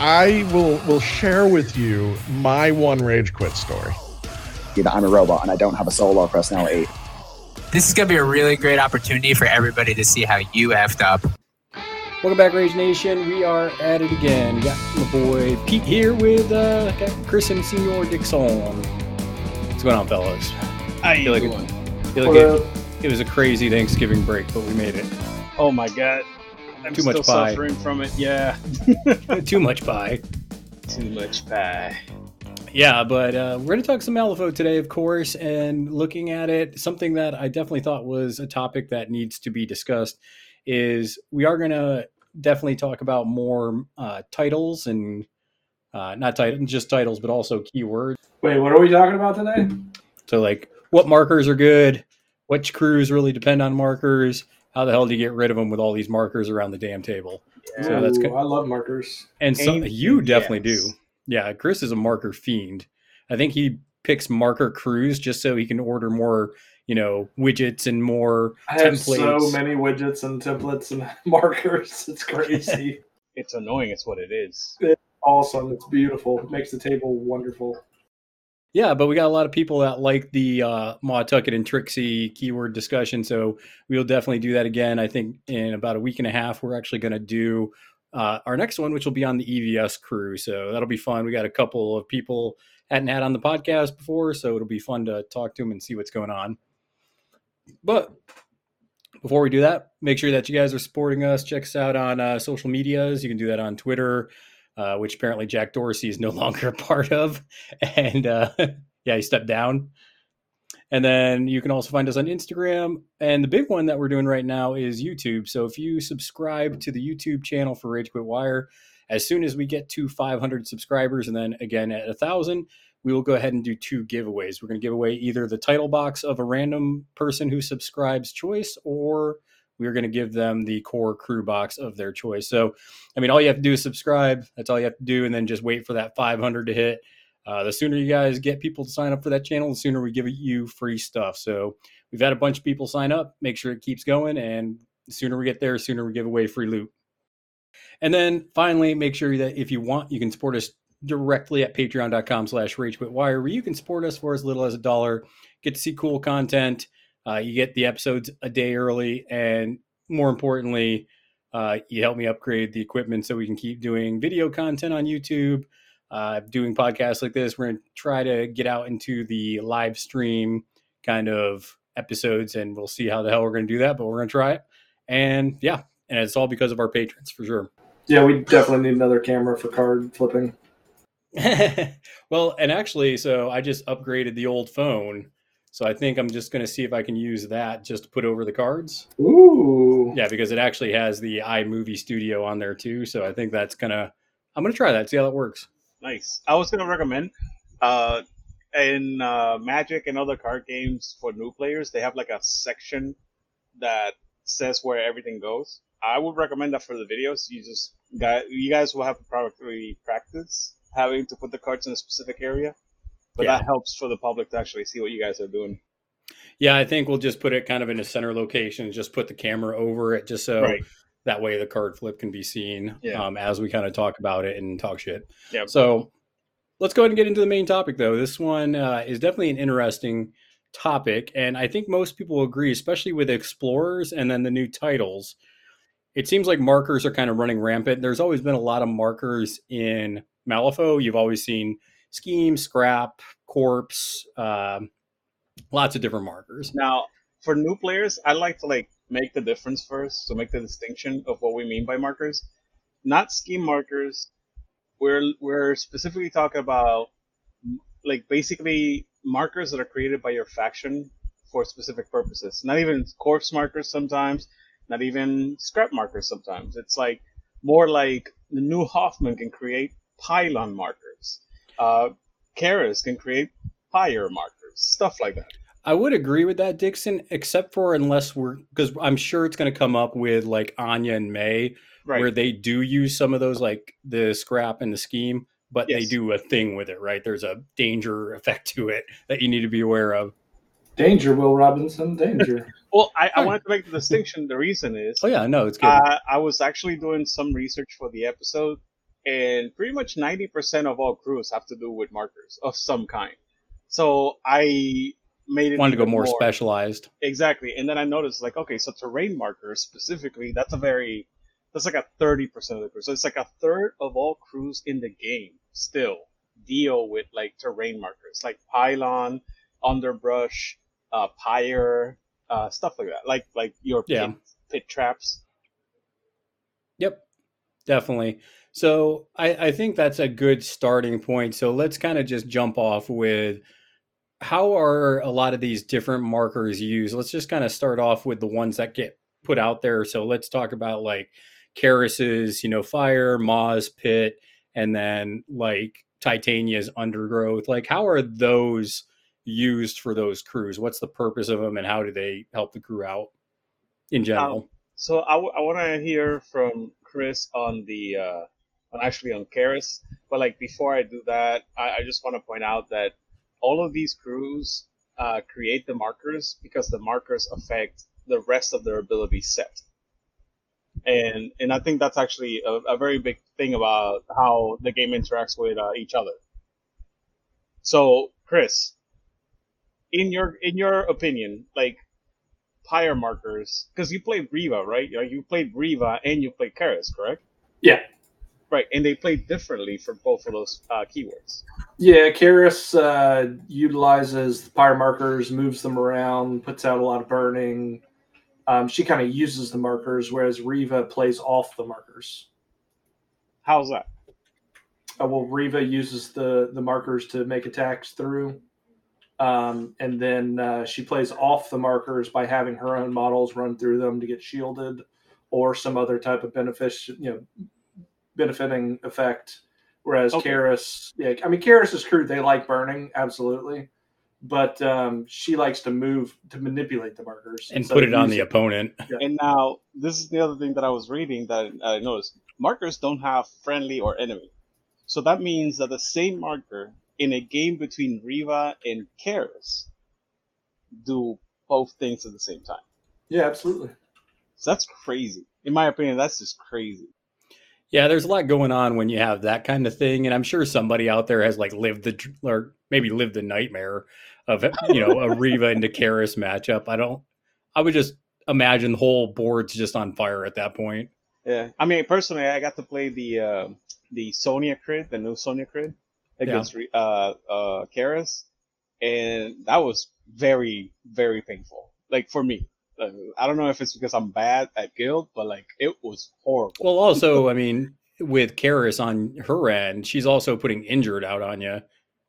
I will will share with you my one rage quit story. That I'm a robot and I don't have a soul or personality. This is gonna be a really great opportunity for everybody to see how you effed up. Welcome back, Rage Nation. We are at it again. We got my boy Pete here with uh, Chris and Senor Dixon. What's going on, fellas? How you Feel like doing? Feel like it, it was a crazy Thanksgiving break, but we made it. Oh my god. I'm Too still much pie. suffering from it. Yeah. Too much pie. Too much pie. Yeah, but uh, we're going to talk some LFO today, of course, and looking at it, something that I definitely thought was a topic that needs to be discussed is we are going to definitely talk about more uh, titles and uh, not titles, just titles, but also keywords. Wait, what are we talking about today? So, like, what markers are good? Which crews really depend on markers? How the hell do you get rid of them with all these markers around the damn table? So that's Ooh, good. I love markers. And so Aim you and definitely yes. do. Yeah, Chris is a marker fiend. I think he picks marker crews just so he can order more, you know, widgets and more I have templates. so many widgets and templates and markers. It's crazy. It's annoying. It's what it is. awesome. It's beautiful. It makes the table wonderful. Yeah, but we got a lot of people that like the uh, Mah and Trixie keyword discussion, so we'll definitely do that again. I think in about a week and a half, we're actually going to do uh, our next one, which will be on the EVS crew. So that'll be fun. We got a couple of people hadn't had on the podcast before, so it'll be fun to talk to them and see what's going on. But before we do that, make sure that you guys are supporting us. Check us out on uh, social medias. You can do that on Twitter, uh, which apparently Jack Dorsey is no longer a part of. And uh, yeah, he stepped down. And then you can also find us on Instagram. And the big one that we're doing right now is YouTube. So if you subscribe to the YouTube channel for Rage Quit Wire, as soon as we get to 500 subscribers, and then again at a thousand, we will go ahead and do two giveaways. We're going to give away either the title box of a random person who subscribes choice, or we're going to give them the core crew box of their choice. So, I mean, all you have to do is subscribe. That's all you have to do, and then just wait for that 500 to hit. Uh, the sooner you guys get people to sign up for that channel, the sooner we give you free stuff. So, we've had a bunch of people sign up. Make sure it keeps going, and the sooner we get there, the sooner we give away free loot. And then finally, make sure that if you want, you can support us directly at patreon.com slash ragequitwire, where you can support us for as little as a dollar, get to see cool content. Uh, you get the episodes a day early, and more importantly, uh, you help me upgrade the equipment so we can keep doing video content on YouTube, uh, doing podcasts like this. We're going to try to get out into the live stream kind of episodes, and we'll see how the hell we're going to do that, but we're going to try it. And yeah, and it's all because of our patrons for sure. Yeah, we definitely need another camera for card flipping. well, and actually, so I just upgraded the old phone. So I think I'm just going to see if I can use that just to put over the cards. Ooh. Yeah, because it actually has the iMovie Studio on there too. So I think that's gonna. I'm gonna try that. See how that works. Nice. I was gonna recommend, uh, in uh, Magic and other card games for new players, they have like a section that says where everything goes. I would recommend that for the videos. You just got you guys will have to probably practice having to put the cards in a specific area, but Yeah. that helps for the public to actually see what you guys are doing. Yeah, I think we'll just put it kind of in a center location. and Just put the camera over it, just so Right. that way the card flip can be seen Yeah. um, as we kind of talk about it and talk shit. Yeah. So let's go ahead and get into the main topic, though. This one uh, is definitely an interesting topic, and I think most people agree, especially with explorers and then the new titles. It seems like markers are kind of running rampant. There's always been a lot of markers in Malifaux. You've always seen scheme, scrap, corpse, um, lots of different markers. Now, for new players, I like to like make the difference first, to make the distinction of what we mean by markers. Not scheme markers. We're we're specifically talking about like basically markers that are created by your faction for specific purposes. Not even corpse markers sometimes, not even scrap markers sometimes. It's like more like the new Hoffman can create pylon markers. Uh, Kaeris can create fire markers, stuff like that. I would agree with that, Dixon, except for unless we're because I'm sure it's going to come up with like Anya and May, Right. where they do use some of those like the scrap and the scheme, but they do a thing with it, right? There's a danger effect to it that you need to be aware of. Danger, Will Robinson. Danger. Well, I, I wanted to make the distinction. The reason is Oh yeah, no, it's good. uh, I was actually doing some research for the episode, and pretty much 90% of all crews have to do with markers of some kind. So I made it Wanted to go even more, specialized. Exactly. And then I noticed, like, okay, so terrain markers specifically, that's a very, that's like a 30% of the crew. So it's like a third of all crews in the game still deal with like terrain markers, like pylon, underbrush, uh, pyre, uh, stuff like that. Like, like your pit, Yeah. pit traps. Definitely. So I, I think that's a good starting point. So let's kind of just jump off with how are a lot of these different markers used? Let's just kind of start off with the ones that get put out there. So let's talk about like Kaeris's, you know, fire, Mah's pit, and then like Titania's undergrowth. Like how are those used for those crews? What's the purpose of them and how do they help the crew out in um, general? So I, want to hear from Chris on the, uh, on actually on Kaeris. But like before I do that, I, I just want to point out that all of these crews uh, create the markers because the markers affect the rest of their ability set. And and I think that's actually a, a very big thing about how the game interacts with uh, each other. So Chris, in your in your opinion, like pyre markers, because you played Reva, right? You played Reva and you played Kaeris, correct? Yeah. Right, and they played differently for both of those uh, keywords. Yeah, Kaeris uh, utilizes the pyre markers, moves them around, puts out a lot of burning. Um, she kind of uses the markers, whereas Reva plays off the markers. How's that? Uh, well, Reva uses the the markers to make attacks through, um, and then uh, she plays off the markers by having her own models run through them to get shielded, or some other type of benefit, you know, benefiting effect. Whereas Okay. Kaeris, yeah, I mean Kaeris's crew they like burning absolutely, but um, she likes to move to manipulate the markers and put it on the using- opponent. And now, this is the other thing that I was reading that I noticed. Markers don't have friendly or enemy. So that means that the same marker in a game between Reva and Kaeris do both things at the same time. Yeah, absolutely. So that's crazy. In my opinion, that's just crazy. Yeah, there's a lot going on when you have that kind of thing, and I'm sure somebody out there has like lived the or maybe lived the nightmare of you know a Reva and Kaeris matchup. I don't. I would just imagine the whole board's just on fire at that point. Yeah, I mean, personally, I got to play the uh, the Sonya crit, the new Sonya crit against Ri- uh, uh, Kaeris, and that was very, very painful. Like for me, uh, I don't know if it's because I'm bad at guild, but like it was horrible. Well, also, I mean, with Kaeris on her end, she's also putting injured out on you.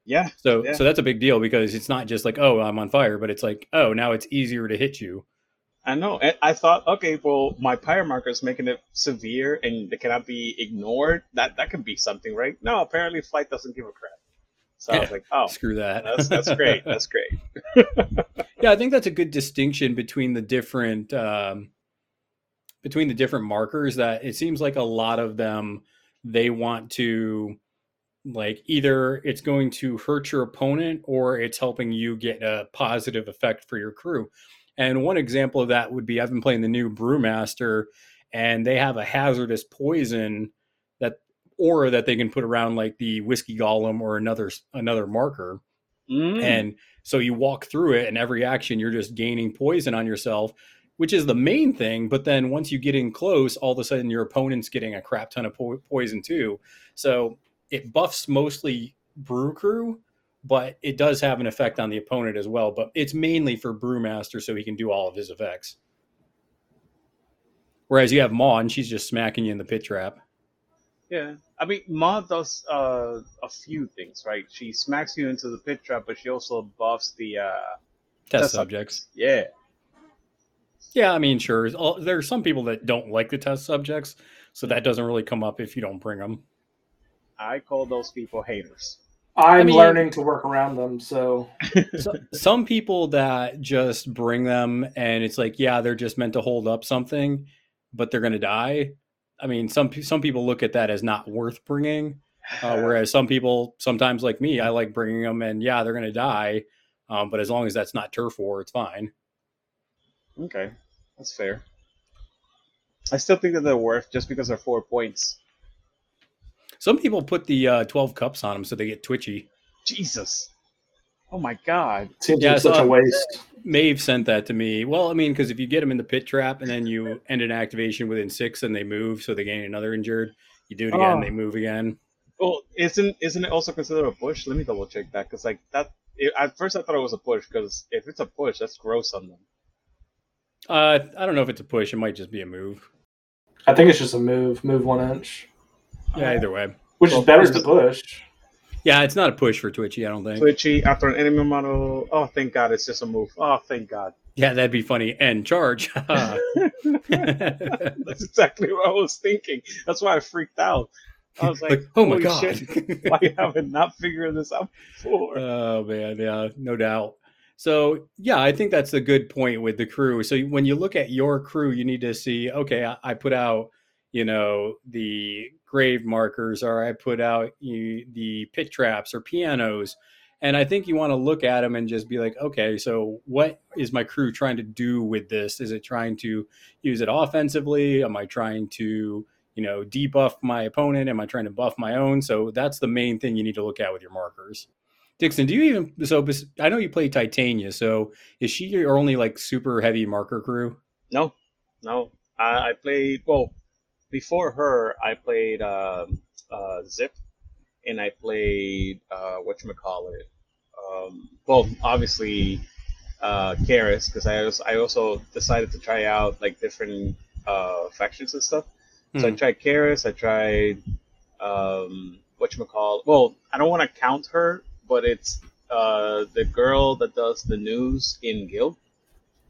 Yeah, So, Yeah. so that's a big deal because it's not just like, oh, I'm on fire, but it's like, oh, now it's easier to hit you. I know. I thought, okay, well, my pyre marker is making it severe and it cannot be ignored. That that could be something, right? No, apparently flight doesn't give a crap. So I was like, oh, Screw that. that's that's great. That's great. yeah, I think that's a good distinction between the different um, between the different markers. That it seems like a lot of them they want to like either it's going to hurt your opponent or it's helping you get a positive effect for your crew. And one example of that would be I've been playing the new Brewmaster, and they have a hazardous poison that aura that they can put around like the whiskey golem or another another marker Mm. and so you walk through it and every action you're just gaining poison on yourself which is the main thing but then once you get in close all of a sudden your opponent's getting a crap ton of po- poison too so it buffs mostly brew crew but it does have an effect on the opponent as well but it's mainly for brewmaster so he can do all of his effects whereas you have Mah and she's just smacking you in the pit trap Yeah, I mean, Mah does uh, a few things, right? She smacks you into the pit trap, but she also buffs the uh, test, test subjects Yeah, Yeah, I mean, sure. There are some people that don't like the test subjects, so that doesn't really come up if you don't bring them. I call those people haters. I'm mean- learning to work around them. So so, some people that just bring them and it's like yeah they're just meant to hold up something but they're going to die i mean some some people look at that as not worth bringing uh, whereas some people sometimes like me i like bringing them and yeah they're going to die um, but as long as that's not turf war it's fine Okay, that's fair. I still think that they're worth just because they're four points. Some people put the uh, 12 cups on them so they get twitchy Jesus. Oh my god. seems Yeah, like such a waste. Maeve sent that to me. Well, I mean, because if you get them in the pit trap and then you end an activation within six and they move, so they gain another injured, you do it again, Oh. they move again. Well, isn't isn't it also considered a push? Let me double check that because like that. It, at first, I thought it was a push because if it's a push, that's gross on them. Uh, I don't know if it's a push. It might just be a move. I think it's just a move, move one inch, Yeah, either way. which Well, is better this than push. Yeah, it's not a push for Twitchy. I don't think. Twitchy after an enemy model. Oh, thank God, it's just a move. Oh, thank God. Yeah, that'd be funny. And charge. That's exactly what I was thinking. That's why I freaked out. I was like, like, oh my god. shit, why haven't I not figured this out before? Oh man, yeah, no doubt. So yeah, I think that's a good point with the crew. So when you look at your crew, you need to see, okay, I, I put out, you know, the grave markers, or I put out you, the pit traps or pianos, and I think you want to look at them and just be like, okay, so what is my crew trying to do with this? Is it trying to use it offensively? Am I trying to you know, debuff my opponent? Am I trying to buff my own? So that's the main thing you need to look at with your markers. Dixon, do you even so? I know you play Titania, so is she your only like super heavy marker crew? No, no. I, I played well before her. I played um, uh, Zipp, and I played uh, what you call it. Um, well, obviously, uh, Kaeris, because I also, I also decided to try out like different uh, factions and stuff. So I Hmm. tried Kaeris. I tried um, what you call. Well, I don't want to count her, but it's uh, the girl that does the news in Guild.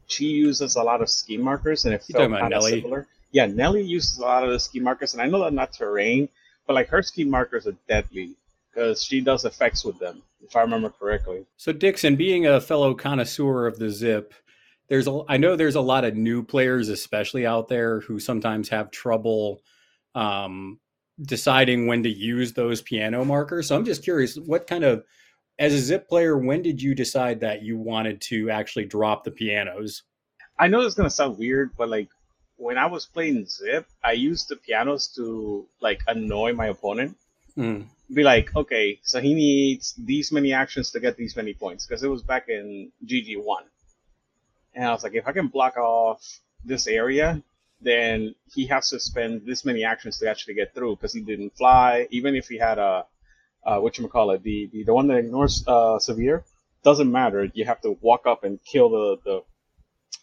She uses a lot of scheme markers, and it You felt kind of similar. Yeah, Nellie uses a lot of the scheme markers, and I know that not terrain, but like her scheme markers are deadly because she does effects with them, if I remember correctly. So Dixon, being a fellow connoisseur of the Zipp, there's a I know there's a lot of new players, especially out there, who sometimes have trouble um, deciding when to use those piano markers. So I'm just curious, what kind of as a Zipp player, when did you decide that you wanted to actually drop the pianos? I know it's gonna sound weird, but like when I was playing Zipp, I used the pianos to like annoy my opponent. Hmm. Be like, okay, so he needs these many actions to get these many points because it was back in GG one, and I was like, if I can block off this area, then he has to spend this many actions to actually get through because he didn't fly. Even if he had a uh, what you call it, the, the the one that ignores uh, severe, doesn't matter. You have to walk up and kill the the,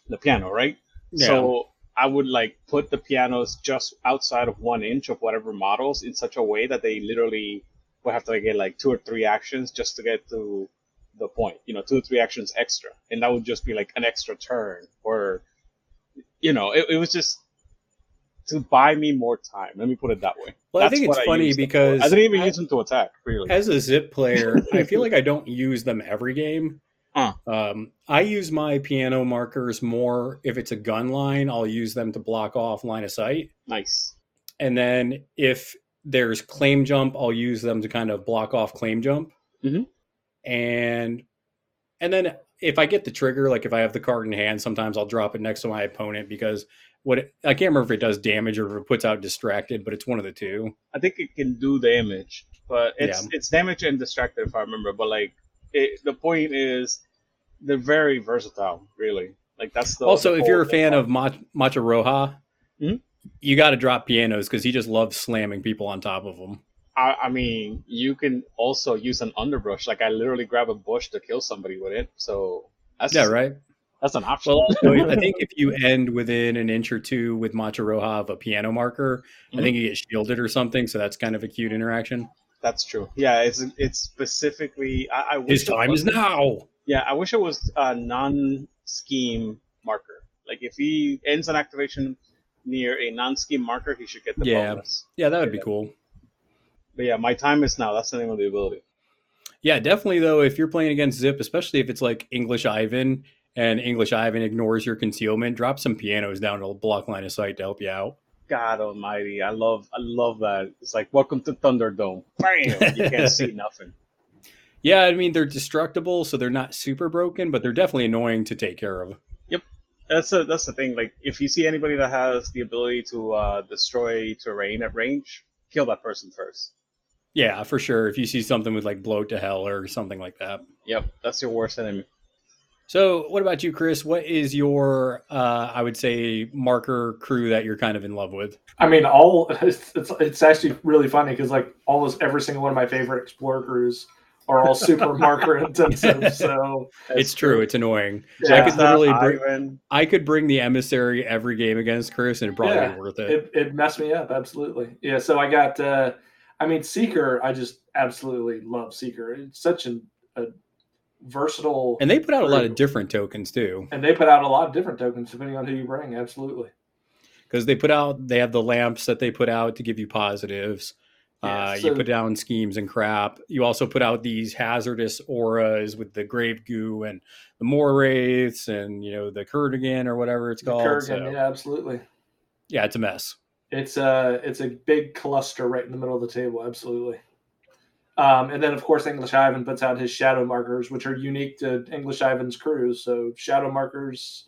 the piano, right? Yeah. So I would like put the pianos just outside of one inch of whatever models in such a way that they literally would have to like, get like two or three actions just to get to the point. You know, two or three actions extra, and that would just be like an extra turn, or you know, it, it was just to buy me more time. Let me put it that way. Well, I think it's funny for. because I didn't even I- use them to attack. Really, as a Zipp player, I feel like I don't use them every game. Huh. Um, I use my piano markers more if it's a gun line. I'll use them to block off line of sight, nice. and then if there's claim jump, I'll use them to kind of block off claim jump. Mhm. And and then if I get the trigger, like if I have the card in hand, sometimes I'll drop it next to my opponent because what it, I can't remember if it does damage or if it puts out distracted, but it's one of the two. I think it can do damage, but it's Yeah. it's damage and distracted if I remember. But like, it, the point is, they're very versatile. Really, like that's the also, the if you're a fan of Mach- Mancha Roja, Mhm. you got to drop pianos because he just loves slamming people on top of them. I, I mean, you can also use an underbrush. Like I literally grab a bush to kill somebody with it. So that's Yeah, right. That's an option. Well, I think if you end within an inch or two with Mancha Roja of a piano marker, I Mhm. think you get shielded or something. So that's kind of a cute interaction. That's true. Yeah, it's it's specifically. I, I wish His time was- is now. Yeah, I wish it was a non-scheme marker. Like if he ends an activation near a non-scheme marker, he should get the Yeah. bonus. Yeah, that would be cool. But yeah, my time is now. That's the name of the ability. Yeah, definitely though. If you're playing against Zipp, especially if it's like English Ivan and English Ivan ignores your concealment, drop some pianos down to block line of sight to help you out. God Almighty, I love, I love that. It's like welcome to Thunderdome. Bam! You can't see nothing. Yeah, I mean they're destructible, so they're not super broken, but they're definitely annoying to take care of. Yep, that's a, that's the thing. Like if you see anybody that has the ability to uh, destroy terrain at range, kill that person first. Yeah, for sure. If you see something with like bloat to hell or something like that. Yep, that's your worst enemy. So, what about you, Chris? What is your, uh, I would say, marker crew that you're kind of in love with? I mean, all it's it's, it's actually really funny because like almost every single one of my favorite explorer crews are all super marker intensive. So it's true. It's annoying. I could literally bring, I could bring the emissary every game against Chris, and it'd probably Yeah, be worth it. it, it messed me up absolutely. Yeah. So I got. uh I mean, Seeker. I just absolutely love Seeker. It's such an, a versatile, And they put out a lot of different tokens too, and they put out a lot of different tokens depending on who you bring. Absolutely. because they put out they have the lamps that they put out to give you positives. Yeah, uh, so- you put down schemes and crap. You also put out these hazardous auras with the grave goo and the more wraiths and you know the Kurdigan or whatever it's called. Kurgan, so, yeah, absolutely. yeah, it's a mess. It's a it's a big cluster right in the middle of the table. Absolutely. Um, and then of course English Ivan puts out his shadow markers, which are unique to English Ivan's crew. So shadow markers.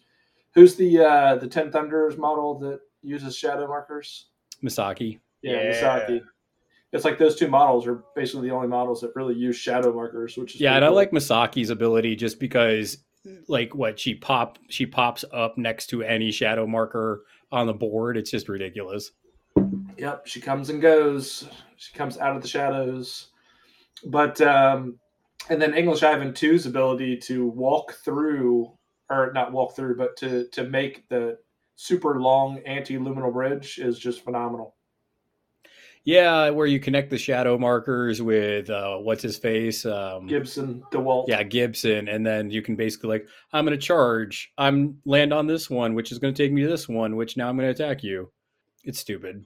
Who's the uh, the Ten Thunders model that uses shadow markers? Misaki. Yeah, Yeah. Misaki. It's like those two models are basically the only models that really use shadow markers, which is Yeah, pretty and I like Misaki's ability just because, like, what she pop she pops up next to any shadow marker on the board. It's just ridiculous. Yep, she comes and goes. She comes out of the shadows. But um and then English Ivan 2's ability to walk through or not walk through, but to to make the super long anti-luminal bridge is just phenomenal. Yeah, where you connect the shadow markers with uh, what's his face. Um, Gibson, DeWalt. Yeah, Gibson, and then you can basically like, I'm going to charge. I'm land on this one, which is going to take me to this one, which now I'm going to attack you. It's stupid.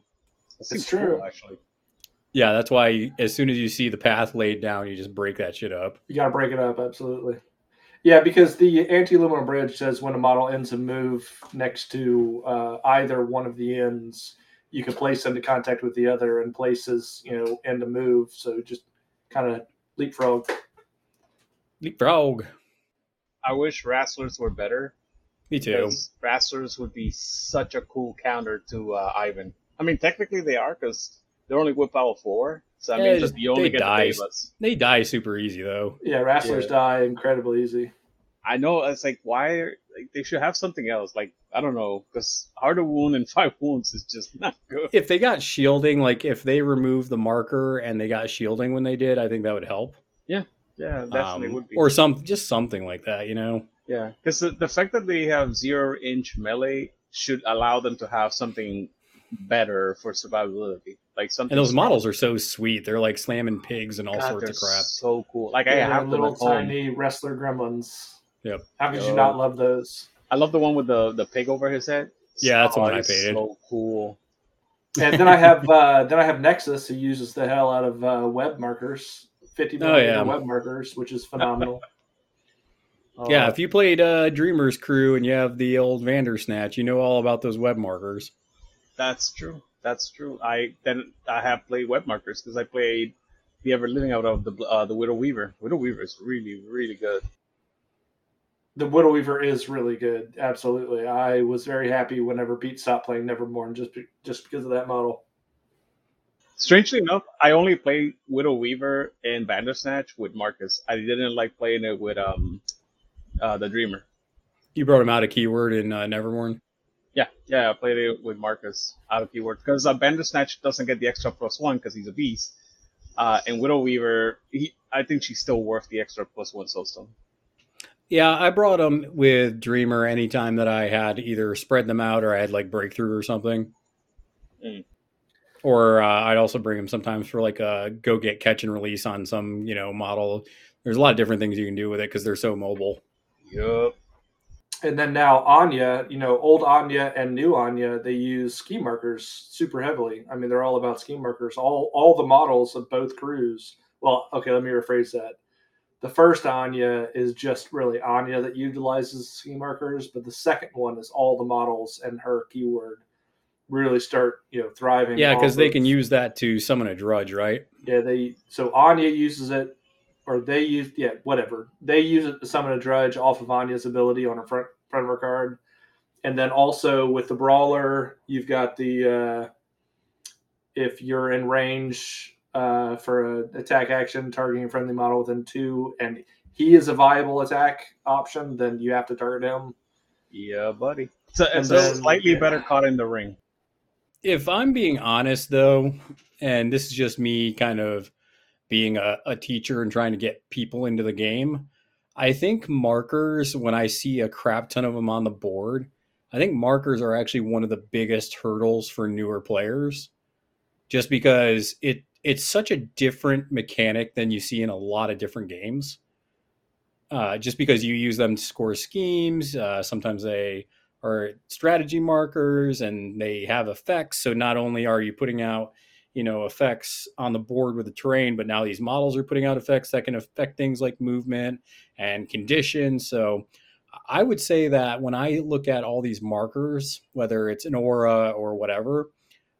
That It's true. cool, actually. Yeah, that's why as soon as you see the path laid down, you just break that shit up. You got to break it up, absolutely. Yeah, because the anti-luminal bridge says when a model ends a move next to uh, either one of the ends, you can place into contact with the other, and places you know end a move. So just kind of leapfrog. Leapfrog. I wish Rasslers were better. Me too. Because Rasslers would be such a cool counter to uh, Ivan. I mean, technically they are because they're only whip power four. So that Yeah, means just- that you only they get die. the They die super easy though. Yeah, wrestlers Yeah. die incredibly easy. I know it's like why are, like, they should have something else. Like I don't know because harder wound and five wounds is just not good. If they got shielding, like if they removed the marker and they got shielding when they did, I think that would help. Yeah, yeah, definitely Um, would be. Or some just something like that, you know. Yeah, because the, the fact that they have zero inch melee should allow them to have something better for survivability. Like something. And those strong. models are so sweet. They're like slamming pigs and all God, sorts of crap. So cool. Like I Yeah, have them little at home. tiny wrestler gremlins. Yep. How could you not love those? I love the one with the the pig over his head. Yeah, that's the one I it's painted. So cool. And then I have uh, then I have Nexus who uses the hell out of uh, web markers, fifty Oh, millimeter yeah. web markers, which is phenomenal. yeah, Uh, if you played uh, Dreamer's Crew and you have the old Bandersnatch, you know all about those web markers. That's true. That's true. I then I have played web markers because I played the Ever Living out of the uh, the Widow Weaver. Widow Weaver is really really good. the Widow Weaver is really good. Absolutely, I was very happy whenever Beat stopped playing Neverborn just be, just because of that model. Strangely enough, I only played Widow Weaver and Bandersnatch with Marcus. I didn't like playing it with um uh, the Dreamer. You brought him out a keyword in uh, Neverborn. Yeah, yeah, I played it with Marcus out of keyword because uh, Bandersnatch doesn't get the extra plus one because he's a beast. Uh, and Widow Weaver, he, I think she's still worth the extra plus one soulstone. Yeah, I brought him with Dreamer anytime that I had either spread them out or I had like breakthrough or something. Mm. Or uh, I'd also bring him sometimes for like a go get catch and release on some you know model. There's a lot of different things you can do with it because they're so mobile. Yup. And then now Anya, you know, old Anya and new Anya, they use scheme markers super heavily. I mean, they're all about scheme markers. All all the models of both crews. Well, okay, let me rephrase that. The first Anya is just really Anya that utilizes scheme markers, but the second one is all the models and her keyword really start, you know, thriving. Yeah, because they can use that to summon a drudge, right? yeah, they so Anya uses it, or they use yeah, whatever. They use it to summon a drudge off of Anya's ability on her front front of her card, and then also with the brawler, you've got the uh, if you're in range uh, for an attack action targeting a friendly model within two, and he is a viable attack option, then you have to target him. Yeah, buddy. So And it's then- slightly yeah. better caught in the ring. If I'm being honest, though, and this is just me kind of being a, a teacher and trying to get people into the game, I think markers, when I see a crap ton of them on the board, I think markers are actually one of the biggest hurdles for newer players just because it it's such a different mechanic than you see in a lot of different games. Uh, just because you use them to score schemes, uh, sometimes they are strategy markers and they have effects. So not only are you putting out, you know, effects on the board with the terrain, but now these models are putting out effects that can affect things like movement and conditions. So I would say that when I look at all these markers, whether it's an aura or whatever,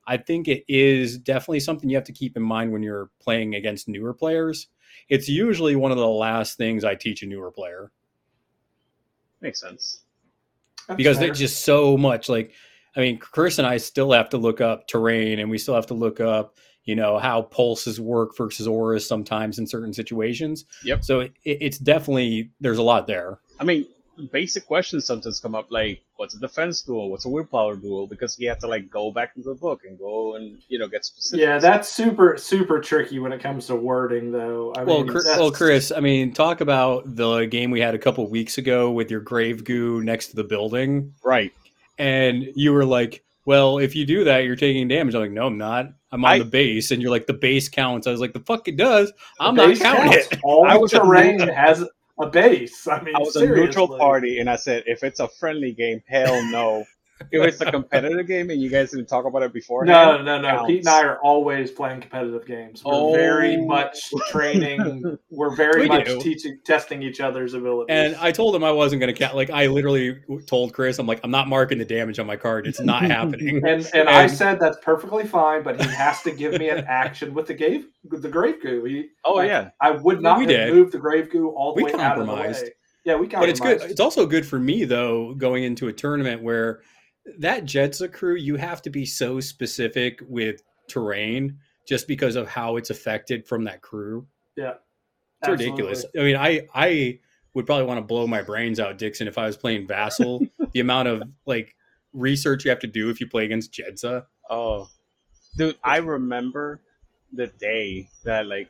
I think it is definitely something you have to keep in mind when you're playing against newer players. It's usually one of the last things I teach a newer player Makes sense. That's because fair. there's just so much like i mean chris and i still have to look up terrain and we still have to look up you know how pulses work versus auras sometimes in certain situations Yep. so it, it's definitely there's a lot there I mean, basic questions sometimes come up like, what's a defense duel? What's a willpower duel? Because you have to like go back into the book and go and you know get specific. yeah, that's super super tricky when it comes to wording, though. I well, mean, Chris, well chris i mean talk about the game we had a couple weeks ago with your grave goo next to the building right. And you were like well if you do that you're taking damage. I'm like no i'm not. I'm on I- the base. And you're like the base counts. I was like the fuck it does. I'm not counting counts. it All I was terrain neutral- has a base. I mean, I was a neutral party, and I said, if it's a friendly game, hell no. If was a competitive game, and you guys didn't talk about it before. No, beforehand, no, no. counts. Pete and I are always playing competitive games. We're Oh. very much training. We're very We much do. teaching, testing each other's abilities. And I told him I wasn't going to count. Like I literally told Chris, I'm like, I'm not marking the damage on my card. It's not happening. and and I said that's perfectly fine, but he has to give me an action with the grave the grave goo. He, oh like, yeah, I would not We have did. moved the grave goo all the We way out of the compromised. way. Yeah, we but it's good. It's also good for me though, going into a tournament where that Jedza crew, you have to be so specific with terrain just because of how it's affected from that crew. yeah, It's ridiculous. I mean, I I would probably want to blow my brains out, Dixon, if I was playing Vassal. the amount of like research you have to do if you play against Jedza. oh, dude, I remember the day that like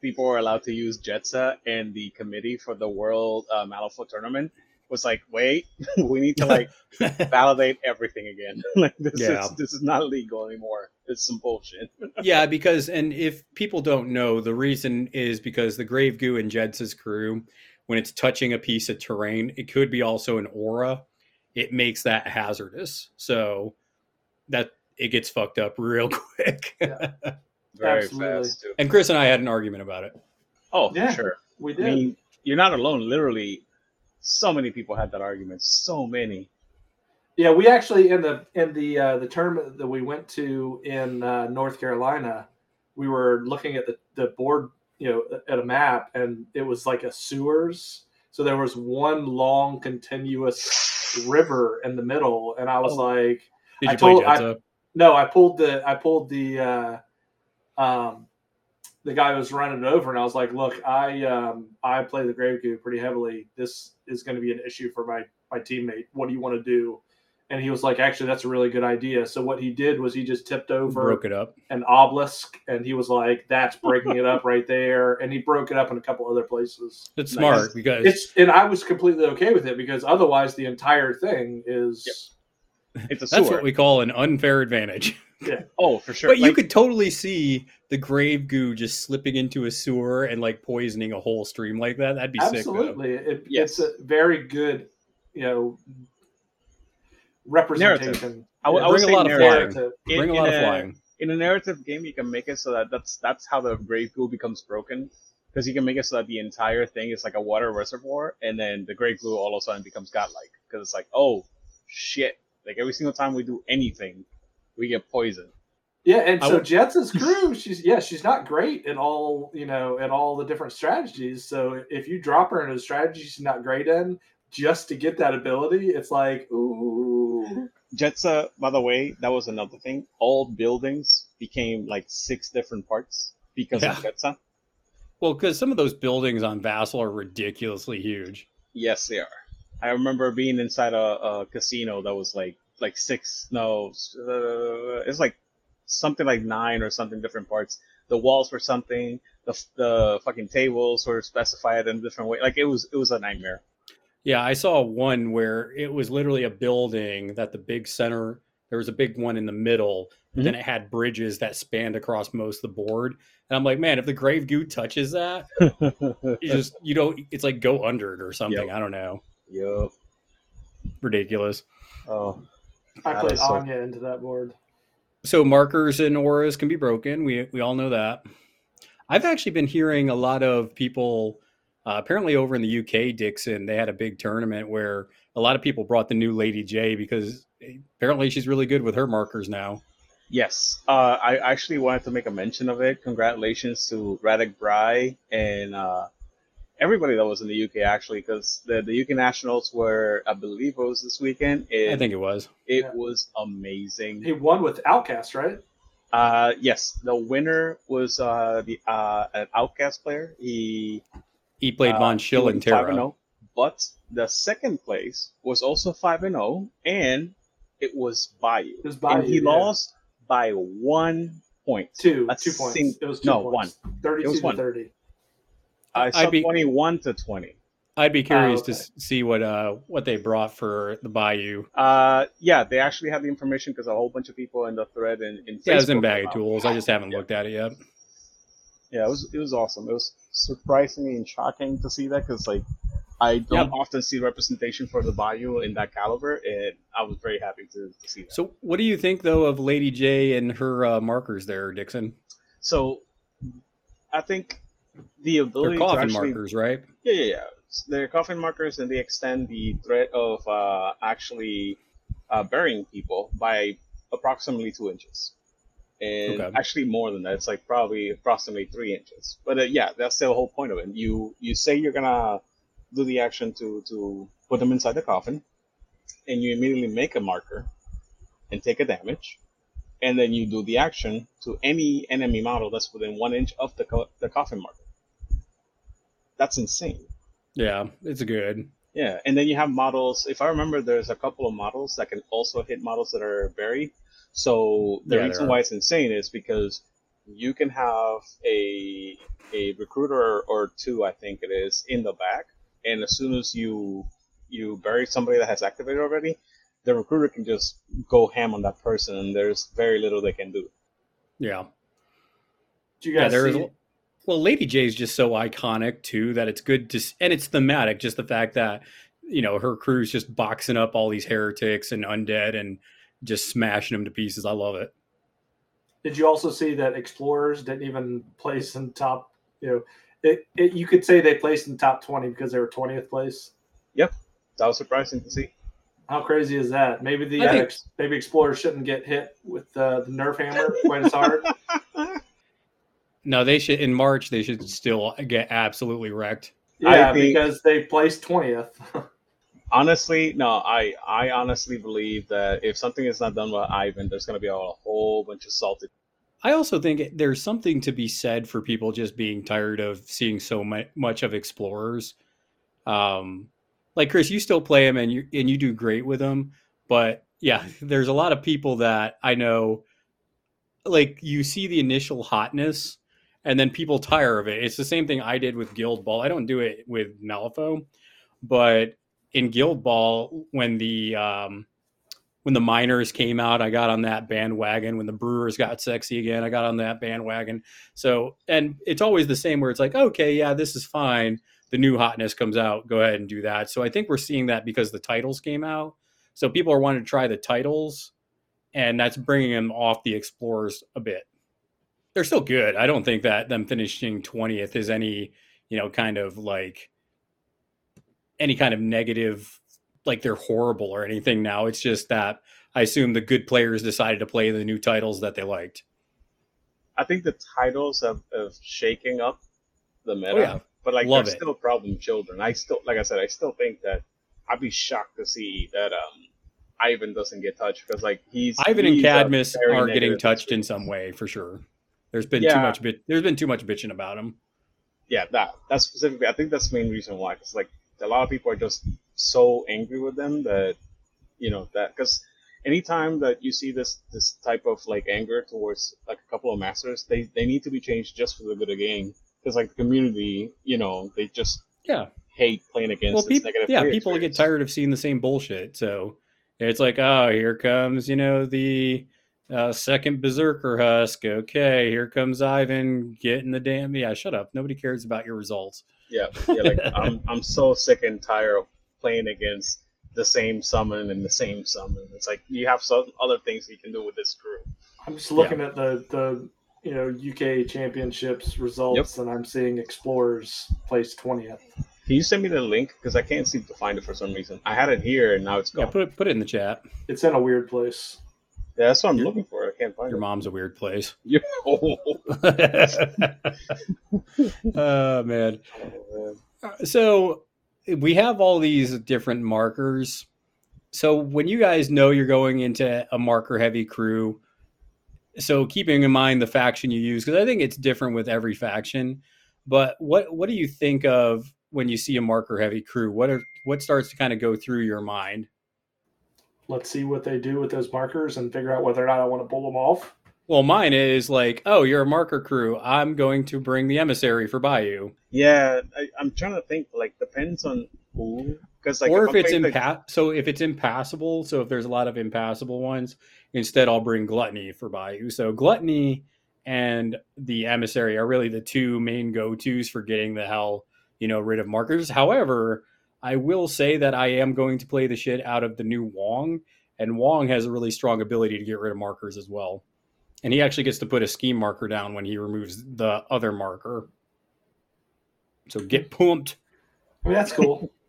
people were allowed to use Jedza, and the committee for the World uh, Malifaux tournament was like, wait, we need to like validate everything again. like this Yeah. is this is not legal anymore. It's some bullshit. yeah, because and if people don't know, the reason is because the Grave Goo and Jedza's crew, when it's touching a piece of terrain, it could be also an aura. It makes that hazardous. So that it gets fucked up real quick. Very Absolutely. fast too. and Chris and I had an argument about it. Oh, Yeah. for sure. we I did. mean, you're not alone. Literally, so many people had that argument. So many. Yeah, we actually in the in the uh, the tournament that we went to in uh, North Carolina, we were looking at the, the board, you know, at a map, and it was like a sewers. So there was one long continuous river in the middle, and I was Oh. like, Did I told- I- no, I pulled the I pulled the uh, um, the guy was running it over, and I was like, look, I um, I play the grave goo pretty heavily. This is going to be an issue for my my teammate. What do you want to do? And he was like, actually, that's a really good idea. So what he did was he just tipped over Broke it up. an obelisk, and he was like, that's breaking it up right there. And he broke it up in a couple other places. It's Nice. smart because It's and I was completely okay with it because otherwise the entire thing is. It's a that's sewer. what we call an unfair advantage. Yeah. oh, for sure. But you could totally see the grave goo just slipping into a sewer and like poisoning a whole stream like that. That'd be sick. Absolutely, it, Yes. it's a very good you know representation. I would- I Yeah, would bring a say lot of flying. In- Bring a in lot of flying. in a narrative game, you can make it so that that's that's how the grave goo becomes broken. Because you can make it so that the entire thing is like a water reservoir, and then the grave goo all of a sudden becomes godlike. Because it's like, oh shit! Like every single time we do anything, we get poisoned. Yeah, and I so would- Jedza's crew, she's yeah, she's not great at all, you know, at all the different strategies. So if you drop her in a strategy she's not great in, just to get that ability, it's like, ooh. Jedza, by the way, that was another thing. All buildings became like six different parts because of Yeah. Jedza. Well, because some of those buildings on Vassal are ridiculously huge. Yes, they are. I remember being inside a, a casino that was like like six. No, uh, it's like something like nine or something different parts. The walls were something. The the fucking tables were specified in a different way. Like it was it was a nightmare. Yeah, I saw one where it was literally a building that the big center, there was a big one in the middle, but then it had bridges that spanned across most of the board. And I'm like, man, if the grave goo touches that, you just, you don't, it's like go under it or something. Yep. I don't know. Yup. Ridiculous. Oh, I That played is so- Anya into that board. So markers and auras can be broken. We, we all know that. I've actually been hearing a lot of people, uh, apparently over in the UK, Dixon, they had a big tournament where a lot of people brought the new Lady J because apparently she's really good with her markers now. Yes, uh, I actually wanted to make a mention of it. Congratulations to Radek Bry and uh, everybody that was in the UK actually, because the, the UK Nationals were, I believe, it was this weekend. And I think it was. it Yeah. was amazing. He won with Outcast, right? Uh, yes, the winner was uh, the uh, an Outcast player. He He played uh, Von he Schill went and 5 Terra. 0, but the second place was also five and zero, and it was Bayou, It was and he yeah. lost by one point. Two, A two points. sing- it was two no, points. Thirty-two was to one. thirty. I I'd be- 21 to 20. I'd be curious okay. to see what uh what they brought for the Bayou. Uh, yeah, they actually have the information because a whole bunch of people in the thread and in Yeah, it was in Facebook Bag of Tools. I just haven't Yeah. looked at it yet. Yeah, it was it was awesome. It was surprisingly and shocking to see that because like I don't Yeah. often see representation for the Bayou in that caliber, and I was very happy to, to see that. So, what do you think though of Lady J and her uh, markers there, Dixon? So I think the They're ability to coffin actually markers, right? Yeah, yeah, yeah. They're coffin markers, and they extend the threat of uh, actually uh, burying people by approximately two inches, and Okay. actually more than that. It's like probably approximately three inches. But uh, yeah, that's the whole point of it. You you say you're gonna do the action to to put them inside the coffin, and you immediately make a marker and take a damage, and then you do the action to any enemy model that's within one inch of the co- the coffin marker. That's insane. Yeah, it's good. Yeah, and then you have models. If I remember, there's a couple of models that can also hit models that are buried. So the Yeah, reason why it's insane is because you can have a a recruiter or two, I think it is, in the back, and as soon as you you bury somebody that has activated already, the recruiter can just go ham on that person, and there's very little they can do. Yeah, Do you yeah. guys There is. see? Well, Lady J is just so iconic too that it's good to, and it's thematic. Just the fact that you know her crew's just boxing up all these heretics and undead and just smashing them to pieces. I love it. Did you also see that explorers didn't even place in top? You know, it, it you could say they placed in top twenty because they were twentieth place. Yep, that was surprising to see. How crazy is that? Maybe the I uh, think- ex, maybe explorers shouldn't get hit with uh, the nerf hammer quite as hard. No, they should in March. They should still get absolutely wrecked. Yeah, think- because they placed twentieth. Honestly, no, I I honestly believe that if something is not done by Ivan, there's going to be a whole bunch of salted. I also think there's something to be said for people just being tired of seeing so much of explorers. Um, like Chris, you still play them and you and you do great with them, but yeah, there's a lot of people that I know. Like you see the initial hotness, and then people tire of it. It's the same thing I did with Guild Ball. I don't do it with Malifaux, but in Guild Ball, when the um, when the miners came out, I got on that bandwagon. When the brewers got sexy again, I got on that bandwagon. So, and it's always the same where it's like, okay, yeah, this is fine. the new hotness comes out, go ahead and do that. So I think we're seeing that because the titles came out. So people are wanting to try the titles, and that's bringing them off the explorers a bit. They're still good. I don't think that them finishing twentieth is any you know kind of like any kind of negative like they're horrible or anything now. It's just that I assume the good players decided to play the new titles that they liked. I think the titles of, of shaking up the meta, Oh, yeah. but like Love they're it. still problem children. I still, like I said, I still think that I'd be shocked to see that um Ivan doesn't get touched because like he's Ivan and he's a Cadmus are getting touched in some way for sure. There's been too much bit. There's been too much bitching about him. Yeah, that that's specifically. I think that's the main reason why. Because like a lot of people are just so angry with them that you know that because anytime that you see this this type of like anger towards like a couple of masters, they they need to be changed just for the good of the game. Because like the community, you know, they just Yeah. hate playing against Well, this people, negative. yeah, people get tired of seeing the same bullshit. So it's like, oh, here comes, you know, the uh, second Berserker husk. Okay, here comes Ivan getting the damn. Yeah, shut up. Nobody cares about your results. Yeah, yeah. Like I'm I'm so sick and tired of playing against the same summon and the same summon. It's like you have some other things you can do with this crew. I'm just looking at the the you know UK championships results, and I'm seeing Explorers place twentieth. Can you send me the link? Because I can't seem to find it for some reason. I had it here and now it's gone. put it, put it in the chat. It's in a weird place. Yeah, that's what I'm looking for. I can't find Your it. mom's a weird place. Yeah. Oh, oh man. Oh, man. Uh, so we have all these different markers. So when you guys know you're going into a marker heavy crew, so keeping in mind the faction you use, because I think it's different with every faction. But what what do you think of when you see a marker heavy crew? What are what starts to kind of go through your mind? Let's see what they do with those markers and figure out whether or not I want to pull them off. Well, mine is like, oh, you're a marker crew. I'm going to bring the emissary for Bayou. Yeah, I, I'm trying to think. Like, depends on who. Because like, or if I'm it's playing, like- impa- so if it's impassable, so if there's a lot of impassable ones, instead I'll bring gluttony for Bayou. So gluttony and the emissary are really the two main go-tos for getting the hell, you know, rid of markers. However, I will say that I am going to play the shit out of the new Wong, and Wong has a really strong ability to get rid of markers as well. And he actually gets to put a scheme marker down when he removes the other marker. So get pumped. I mean, that's cool.